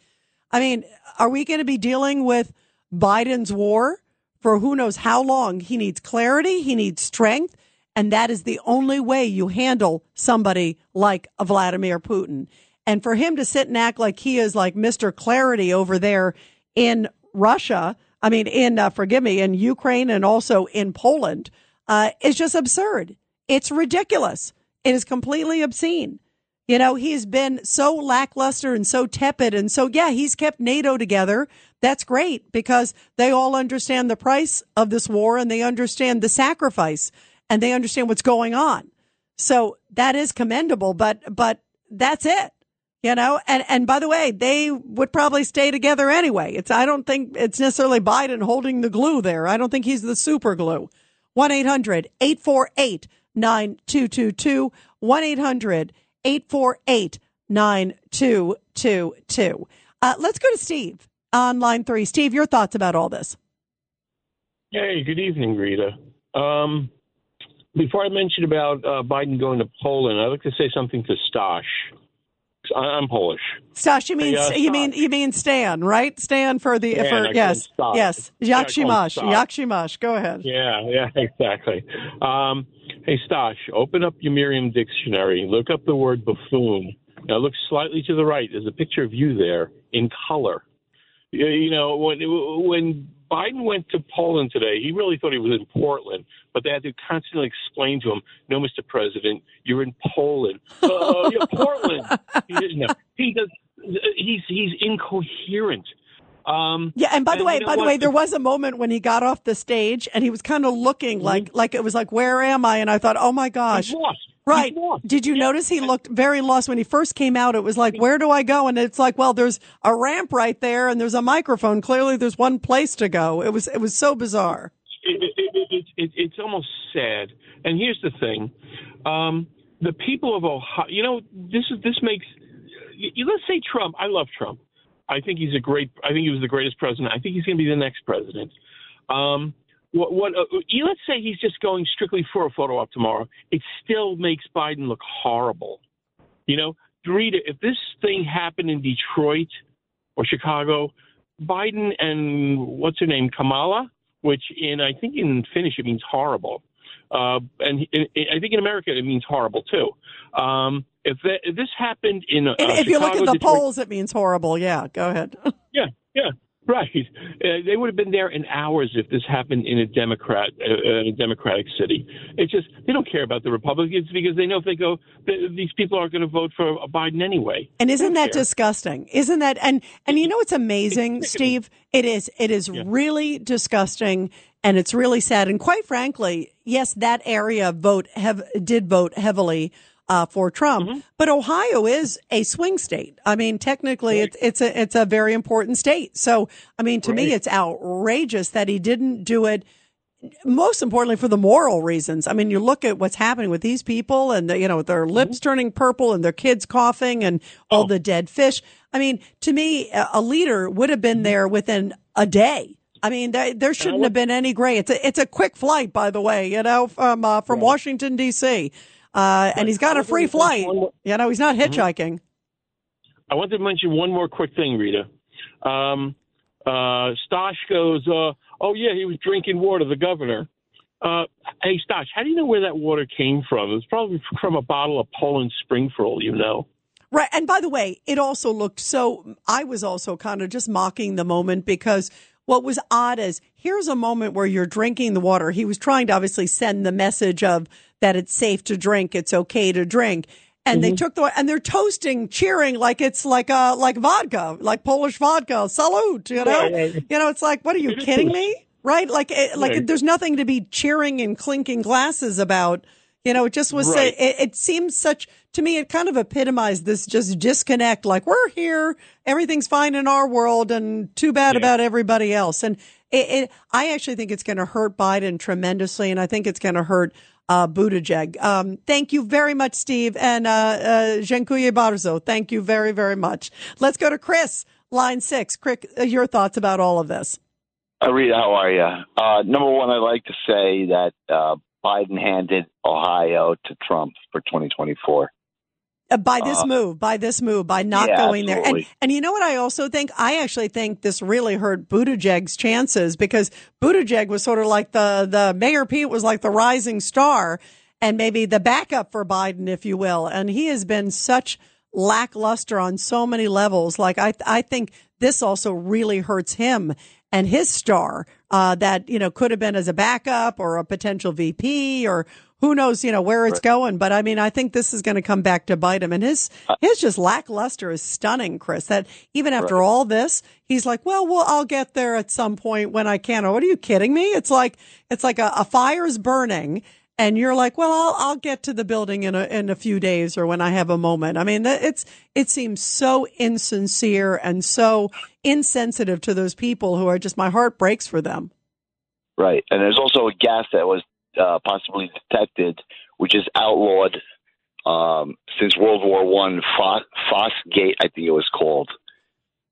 I mean, are we going to be dealing with Biden's war? For who knows how long. He needs clarity. He needs strength. And that is the only way you handle somebody like Vladimir Putin. And for him to sit and act like he is like Mr. Clarity over there in Russia, I mean, in, uh, forgive me, in Ukraine and also in Poland, uh, is just absurd. It's ridiculous. It is completely obscene. You know, he's been so lackluster and so tepid. And so, yeah, he's kept NATO together. That's great because they all understand the price of this war and they understand the sacrifice and they understand what's going on. So that is commendable, but, but that's it. You know, and, and by the way, they would probably stay together anyway. It's, I don't think it's necessarily Biden holding the glue there. I don't think he's the super glue. 1-800-848-9222. 1-800-848-9222. Uh, let's go to Steve on line three. Steve, your thoughts about all this. Hey, good evening, Rita. Um, before I mention about uh, Biden going to Poland, I'd like to say something to Stash. I- I'm Polish. Stash, you mean you mean you mean Stan, right? Stan for the Yeah, for yes yes Yakshimash Yakshimash. Go ahead. Yeah, yeah, exactly. Um, hey, Stash, open up your Merriam dictionary. Look up the word buffoon. Now, look slightly to the right. There's a picture of you there in color. You- You know, when when Biden went to Poland today, he really thought he was in Portland, but they had to constantly explain to him, "No, Mr. President, you're in Poland. Uh, uh, oh, you're Portland." He didn't know. He does. He's he's incoherent. Um, Yeah, and by the way, you know by the what? way, there was a moment when he got off the stage and he was kind of looking mm-hmm. like like it was like, "Where am I?" And I thought, "Oh my gosh." Lost. Right. Did you notice he looked very lost when he first came out? It was like, "Where do I go?" And it's like, "Well, there's a ramp right there and there's a microphone. Clearly there's one place to go." It was it was so bizarre. it, it, it, it, it, it's almost sad. And here's the thing: um, the people of Ohio. You know, this is this makes. You, let's say Trump. I love Trump. I think he's a great. I think he was the greatest president. I think he's going to be the next president. Um, what? What? Uh, let's say he's just going strictly for a photo op tomorrow. It still makes Biden look horrible. You know, Rita, if this thing happened in Detroit or Chicago, Biden and what's her name, Kamala, which in I think in Finnish it means horrible, uh, and in, I think in America it means horrible too. Um, if, that, if this happened in uh, if you look at the Detroit- polls, it means horrible. Yeah, go ahead. yeah, yeah, right. Uh, they would have been there in hours if this happened in a Democrat, uh, in a Democratic city. It's just they don't care about the Republicans because they know if they go, th- these people aren't going to vote for Biden anyway. And isn't that care. disgusting? Isn't that and and you know what's amazing, Steve? It is it is really disgusting and it's really sad. And quite frankly, yes, that area vote have did vote heavily uh, for Trump, Mm-hmm. but Ohio is a swing state. I mean, technically, it's it's a it's a very important state. So, I mean, to me, it's outrageous that he didn't do it most importantly for the moral reasons. I mean, you look at what's happening with these people and the, you know, their lips Mm-hmm. turning purple and their kids coughing and all Oh. the dead fish. I mean, to me, a leader would have Mm-hmm. been there within a day. I mean, there, there shouldn't have been any gray. It's a, it's a quick flight, by the way, you know, from, uh, from Washington DC. Uh, and he's got a free flight. You know, he's not Mm-hmm. hitchhiking. I want to mention one more quick thing, Rita. Um, uh, Stosh goes, uh, "Oh yeah, he was drinking water." The governor. Uh, hey, Stosh, how do you know where that water came from? It was probably from a bottle of Poland Spring, for all you know. Right. And by the way, it also looked so, I was also kind of just mocking the moment because what was odd is here's a moment where you're drinking the water. He was trying to obviously send the message of that it's safe to drink. It's okay to drink. And they took the, and they're toasting, cheering like it's like, uh, like vodka, like Polish vodka. Salute, you know? Yeah, yeah. You know, it's like, what are you kidding me? Right? Like, it, like Right. there's nothing to be cheering and clinking glasses about. You know, it just was, Right. it, it seems such, to me, it kind of epitomized this just disconnect. Like we're here, everything's fine in our world and too bad about everybody else. And it, it I actually think it's going to hurt Biden tremendously. And I think it's going to hurt, uh, Buttigieg. Um, thank you very much, Steve. And, uh, uh. Thank you very, very much. Let's go to Chris, line six. Chris, uh, your thoughts about all of this. Uh, how are you? Uh, number one, I'd like to say that uh, Biden handed Ohio to Trump for 2024. Uh, by this Uh, move, by this move, by not yeah, going there. And, and you know what I also think? I actually think this really hurt Buttigieg's chances because Buttigieg was sort of like the, the Mayor Pete was like the rising star and maybe the backup for Biden, if you will. And he has been such lackluster on so many levels. Like I, I think this also really hurts him and his star, uh, that, you know, could have been as a backup or a potential VP or who knows, you know, where it's going. But I mean, I think this is going to come back to bite him. And his, uh, his just lackluster is stunning, Chris, that even after Right. all this, he's like, well, well, I'll get there at some point when I can. Or what are you kidding me? It's like, it's like a, a fire's burning. And you're like, well, I'll, I'll get to the building in a, in a few days or when I have a moment. I mean, it's, it seems so insincere and so insensitive to those people who are just, my heart breaks for them. Right, and there's also a gas that was uh, possibly detected, which is outlawed um, since World War One. Phos- Phosgate, I think it was called.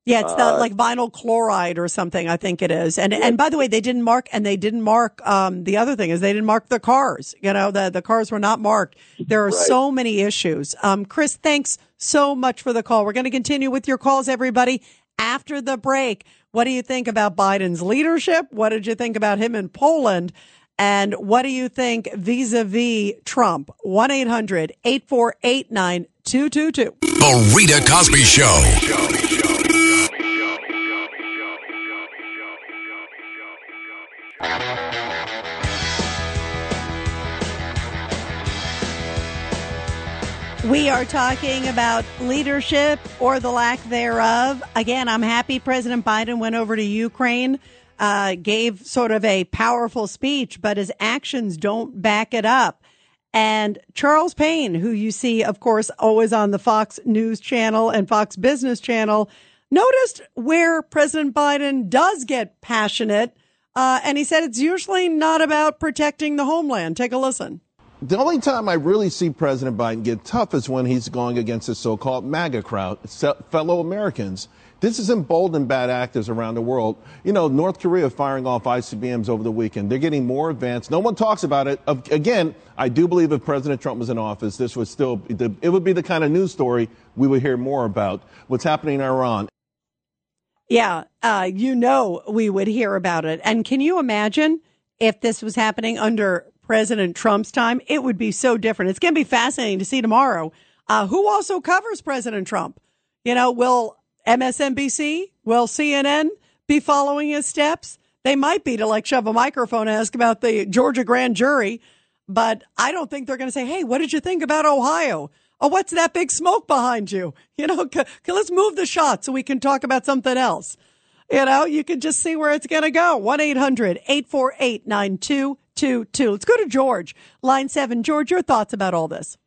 Yeah, it's the Uh, like vinyl chloride or something. I think it is. And and by the way, they didn't mark and they didn't mark. Um, the other thing is they didn't mark the cars. You know, the the cars were not marked. There are Right. so many issues. Um, Chris, thanks so much for the call. We're going to continue with your calls, everybody. After the break, what do you think about Biden's leadership? What did you think about him in Poland? And what do you think vis a vis Trump? 1 800 848 9222. The Rita Cosby Show. We are talking about leadership or the lack thereof. Again, I'm happy President Biden went over to Ukraine, uh, gave sort of a powerful speech, but his actions don't back it up. And Charles Payne, who you see, of course, always on the Fox News channel and Fox Business channel, noticed where President Biden does get passionate. Uh, and he said it's usually not about protecting the homeland. Take a listen. The only time I really see President Biden get tough is when he's going against the so-called MAGA crowd, fellow Americans. This has emboldened bad actors around the world. You know, North Korea firing off ICBMs over the weekend. They're getting more advanced. No one talks about it. Again, I do believe if President Trump was in office, this would still, it would be the kind of news story we would hear more about. What's happening in Iran. Yeah, uh, you know, we would hear about it. And can you imagine if this was happening under President Trump's time? It would be so different. It's going to be fascinating to see tomorrow. Uh, who also covers President Trump? You know, will MSNBC, will CNN be following his steps? They might be to like shove a microphone and ask about the Georgia grand jury, but I don't think they're going to say, Hey, what did you think about Ohio? Oh, what's that big smoke behind you? You know, c- c- let's move the shot so we can talk about something else. You know, you can just see where it's going to go. 1-800-848-9222. Let's go to George. Line seven. George, your thoughts about all this.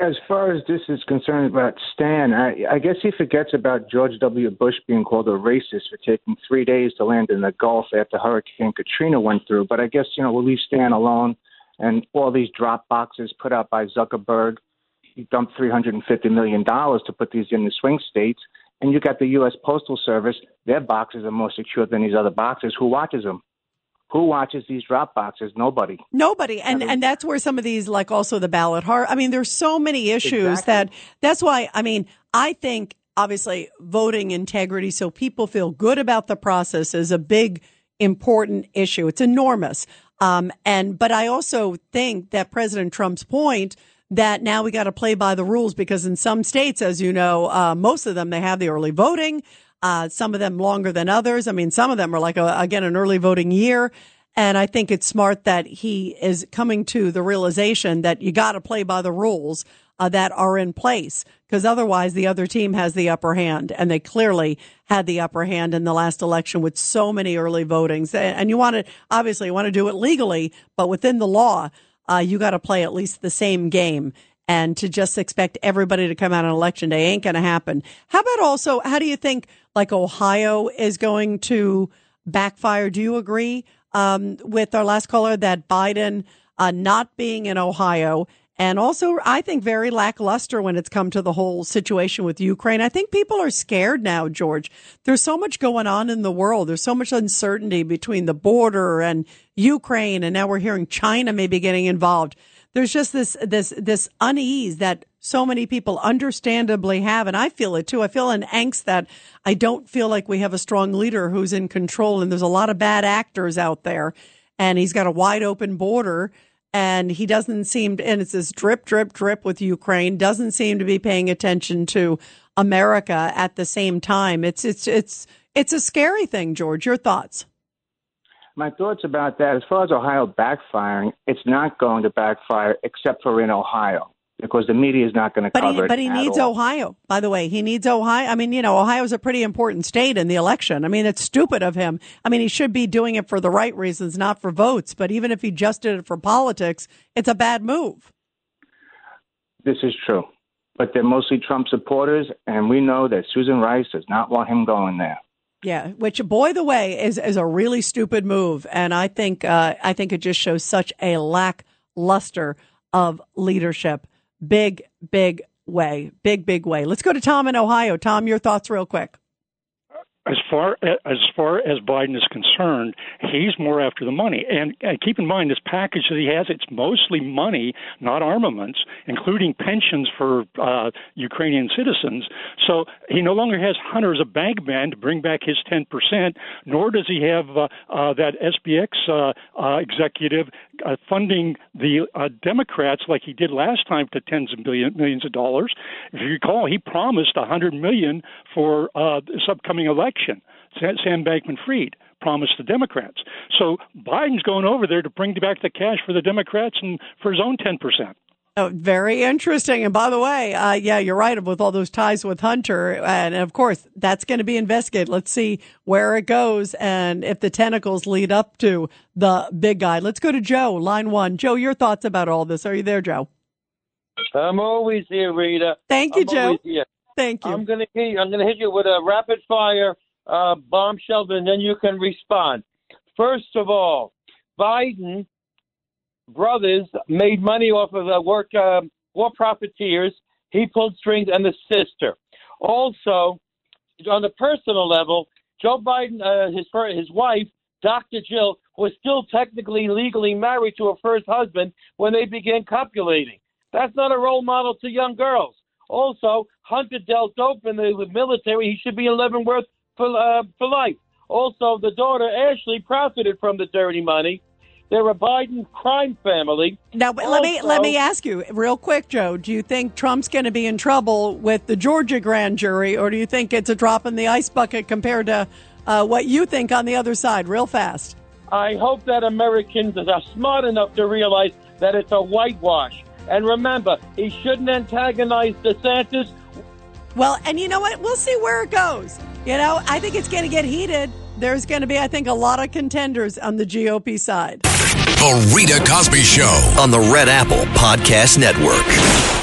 As far as this is concerned about Stan, I, I guess he forgets about George W. Bush being called a racist for taking three days to land in the Gulf after Hurricane Katrina went through. But I guess, you know, we'll leave Stan alone and all these drop boxes put out by Zuckerberg. He dumped $350 million to put these in the swing states. And you got the U.S. Postal Service. Their boxes are more secure than these other boxes. Who watches them? Who watches these drop boxes? Nobody. Nobody. And, and that's where some of these, like also the ballot har I mean, there's so many issues that that's why, I mean, I think obviously voting integrity so people feel good about the process is a big, important issue. It's enormous. Um, and, but I also think that President Trump's point that now we got to play by the rules because in some states, as you know, uh, most of them, they have the early voting. Uh, some of them longer than others. I mean, some of them are like, a, again, an early voting year. And I think it's smart that he is coming to the realization that you got to play by the rules uh, that are in place because otherwise the other team has the upper hand and they clearly had the upper hand in the last election with so many early votings. And you want to, obviously you want to do it legally, but within the law, uh, you got to play at least the same game. And to just expect everybody to come out on election day ain't going to happen. How about also, how do you think like Ohio is going to backfire? Do you agree um, with our last caller that Biden uh, not being in Ohio and also I think very lackluster when it's come to the whole situation with Ukraine. I think people are scared now, George. There's so much going on in the world. There's so much uncertainty between the border and Ukraine, and now we're hearing China maybe getting involved. There's just this this this unease that so many people understandably have, and I feel it too. I feel an angst that I don't feel like we have a strong leader who's in control, and there's a lot of bad actors out there, and he's got a wide open border and he doesn't seem and it's this drip, drip, drip with Ukraine, doesn't seem to be paying attention to America at the same time. It's, it's, it's, it's a scary thing, George. Your thoughts? My thoughts about that, as far as Ohio backfiring, it's not going to backfire except for in Ohio because the media is not going to But cover he, it. but he needs all. Ohio, by the way. He needs Ohio. I mean, you know, Ohio's a pretty important state in the election. I mean, it's stupid of him. I mean, he should be doing it for the right reasons, not for votes. But even if he just did it for politics, it's a bad move. This is true. But they're mostly Trump supporters, and we know that Susan Rice does not want him going there. Yeah, which boy the way is is a really stupid move, and I think uh, I think it just shows such a lackluster of leadership. Big, big way, big, big way. Let's go to Tom in Ohio. Tom, your thoughts, real quick. As far as far as Biden is concerned, he's more after the money. And, and keep in mind, this package that he has, it's mostly money, not armaments, including pensions for uh, Ukrainian citizens. So he no longer has Hunter as a bank man to bring back his 10%, nor does he have uh, uh, that SBX uh, uh, executive uh, funding the Democrats like he did last time to tens of billion, millions of dollars. If you recall, he promised a hundred million for this upcoming election. Sam, Sam Bankman-Fried promised the Democrats. So Biden's going over there to bring back the cash for the Democrats and for his own ten percent. Oh, very interesting. And by the way, uh, yeah, you're right with all those ties with Hunter. And of course, that's going to be investigated. Let's see where it goes and if the tentacles lead up to the big guy. Let's go to Joe, line one. Joe, your thoughts about all this. Are you there, Joe? I'm always here, Rita. Thank you, I'm Joe. here. Thank you. I'm gonna hit you, I'm gonna hit you with a rapid fire uh, bombshell, and then you can respond. First of all, Biden brothers made money off of the work um, war profiteers. He pulled strings, and the sister. Also, on the personal level, Joe Biden, uh, his his wife, Dr. Jill, was still technically legally married to her first husband when they began copulating. That's not a role model to young girls. Also, Hunter dealt dope in the military. He should be in Leavenworth uh, for life. Also, the daughter Ashley profited from the dirty money. They're a Biden crime family. Now, but let me let me ask you real quick, Joe. Do you think Trump's going to be in trouble with the Georgia grand jury, or do you think it's a drop in the ice bucket compared to uh, what you think on the other side? Real fast. I hope that Americans are smart enough to realize that it's a whitewash. And remember, he shouldn't antagonize DeSantis. Well, and you know what? We'll see where it goes. You know, I think it's going to get heated. There's going to be, I think, a lot of contenders on the GOP side. The Rita Cosby Show. on the Red Apple Podcast Network.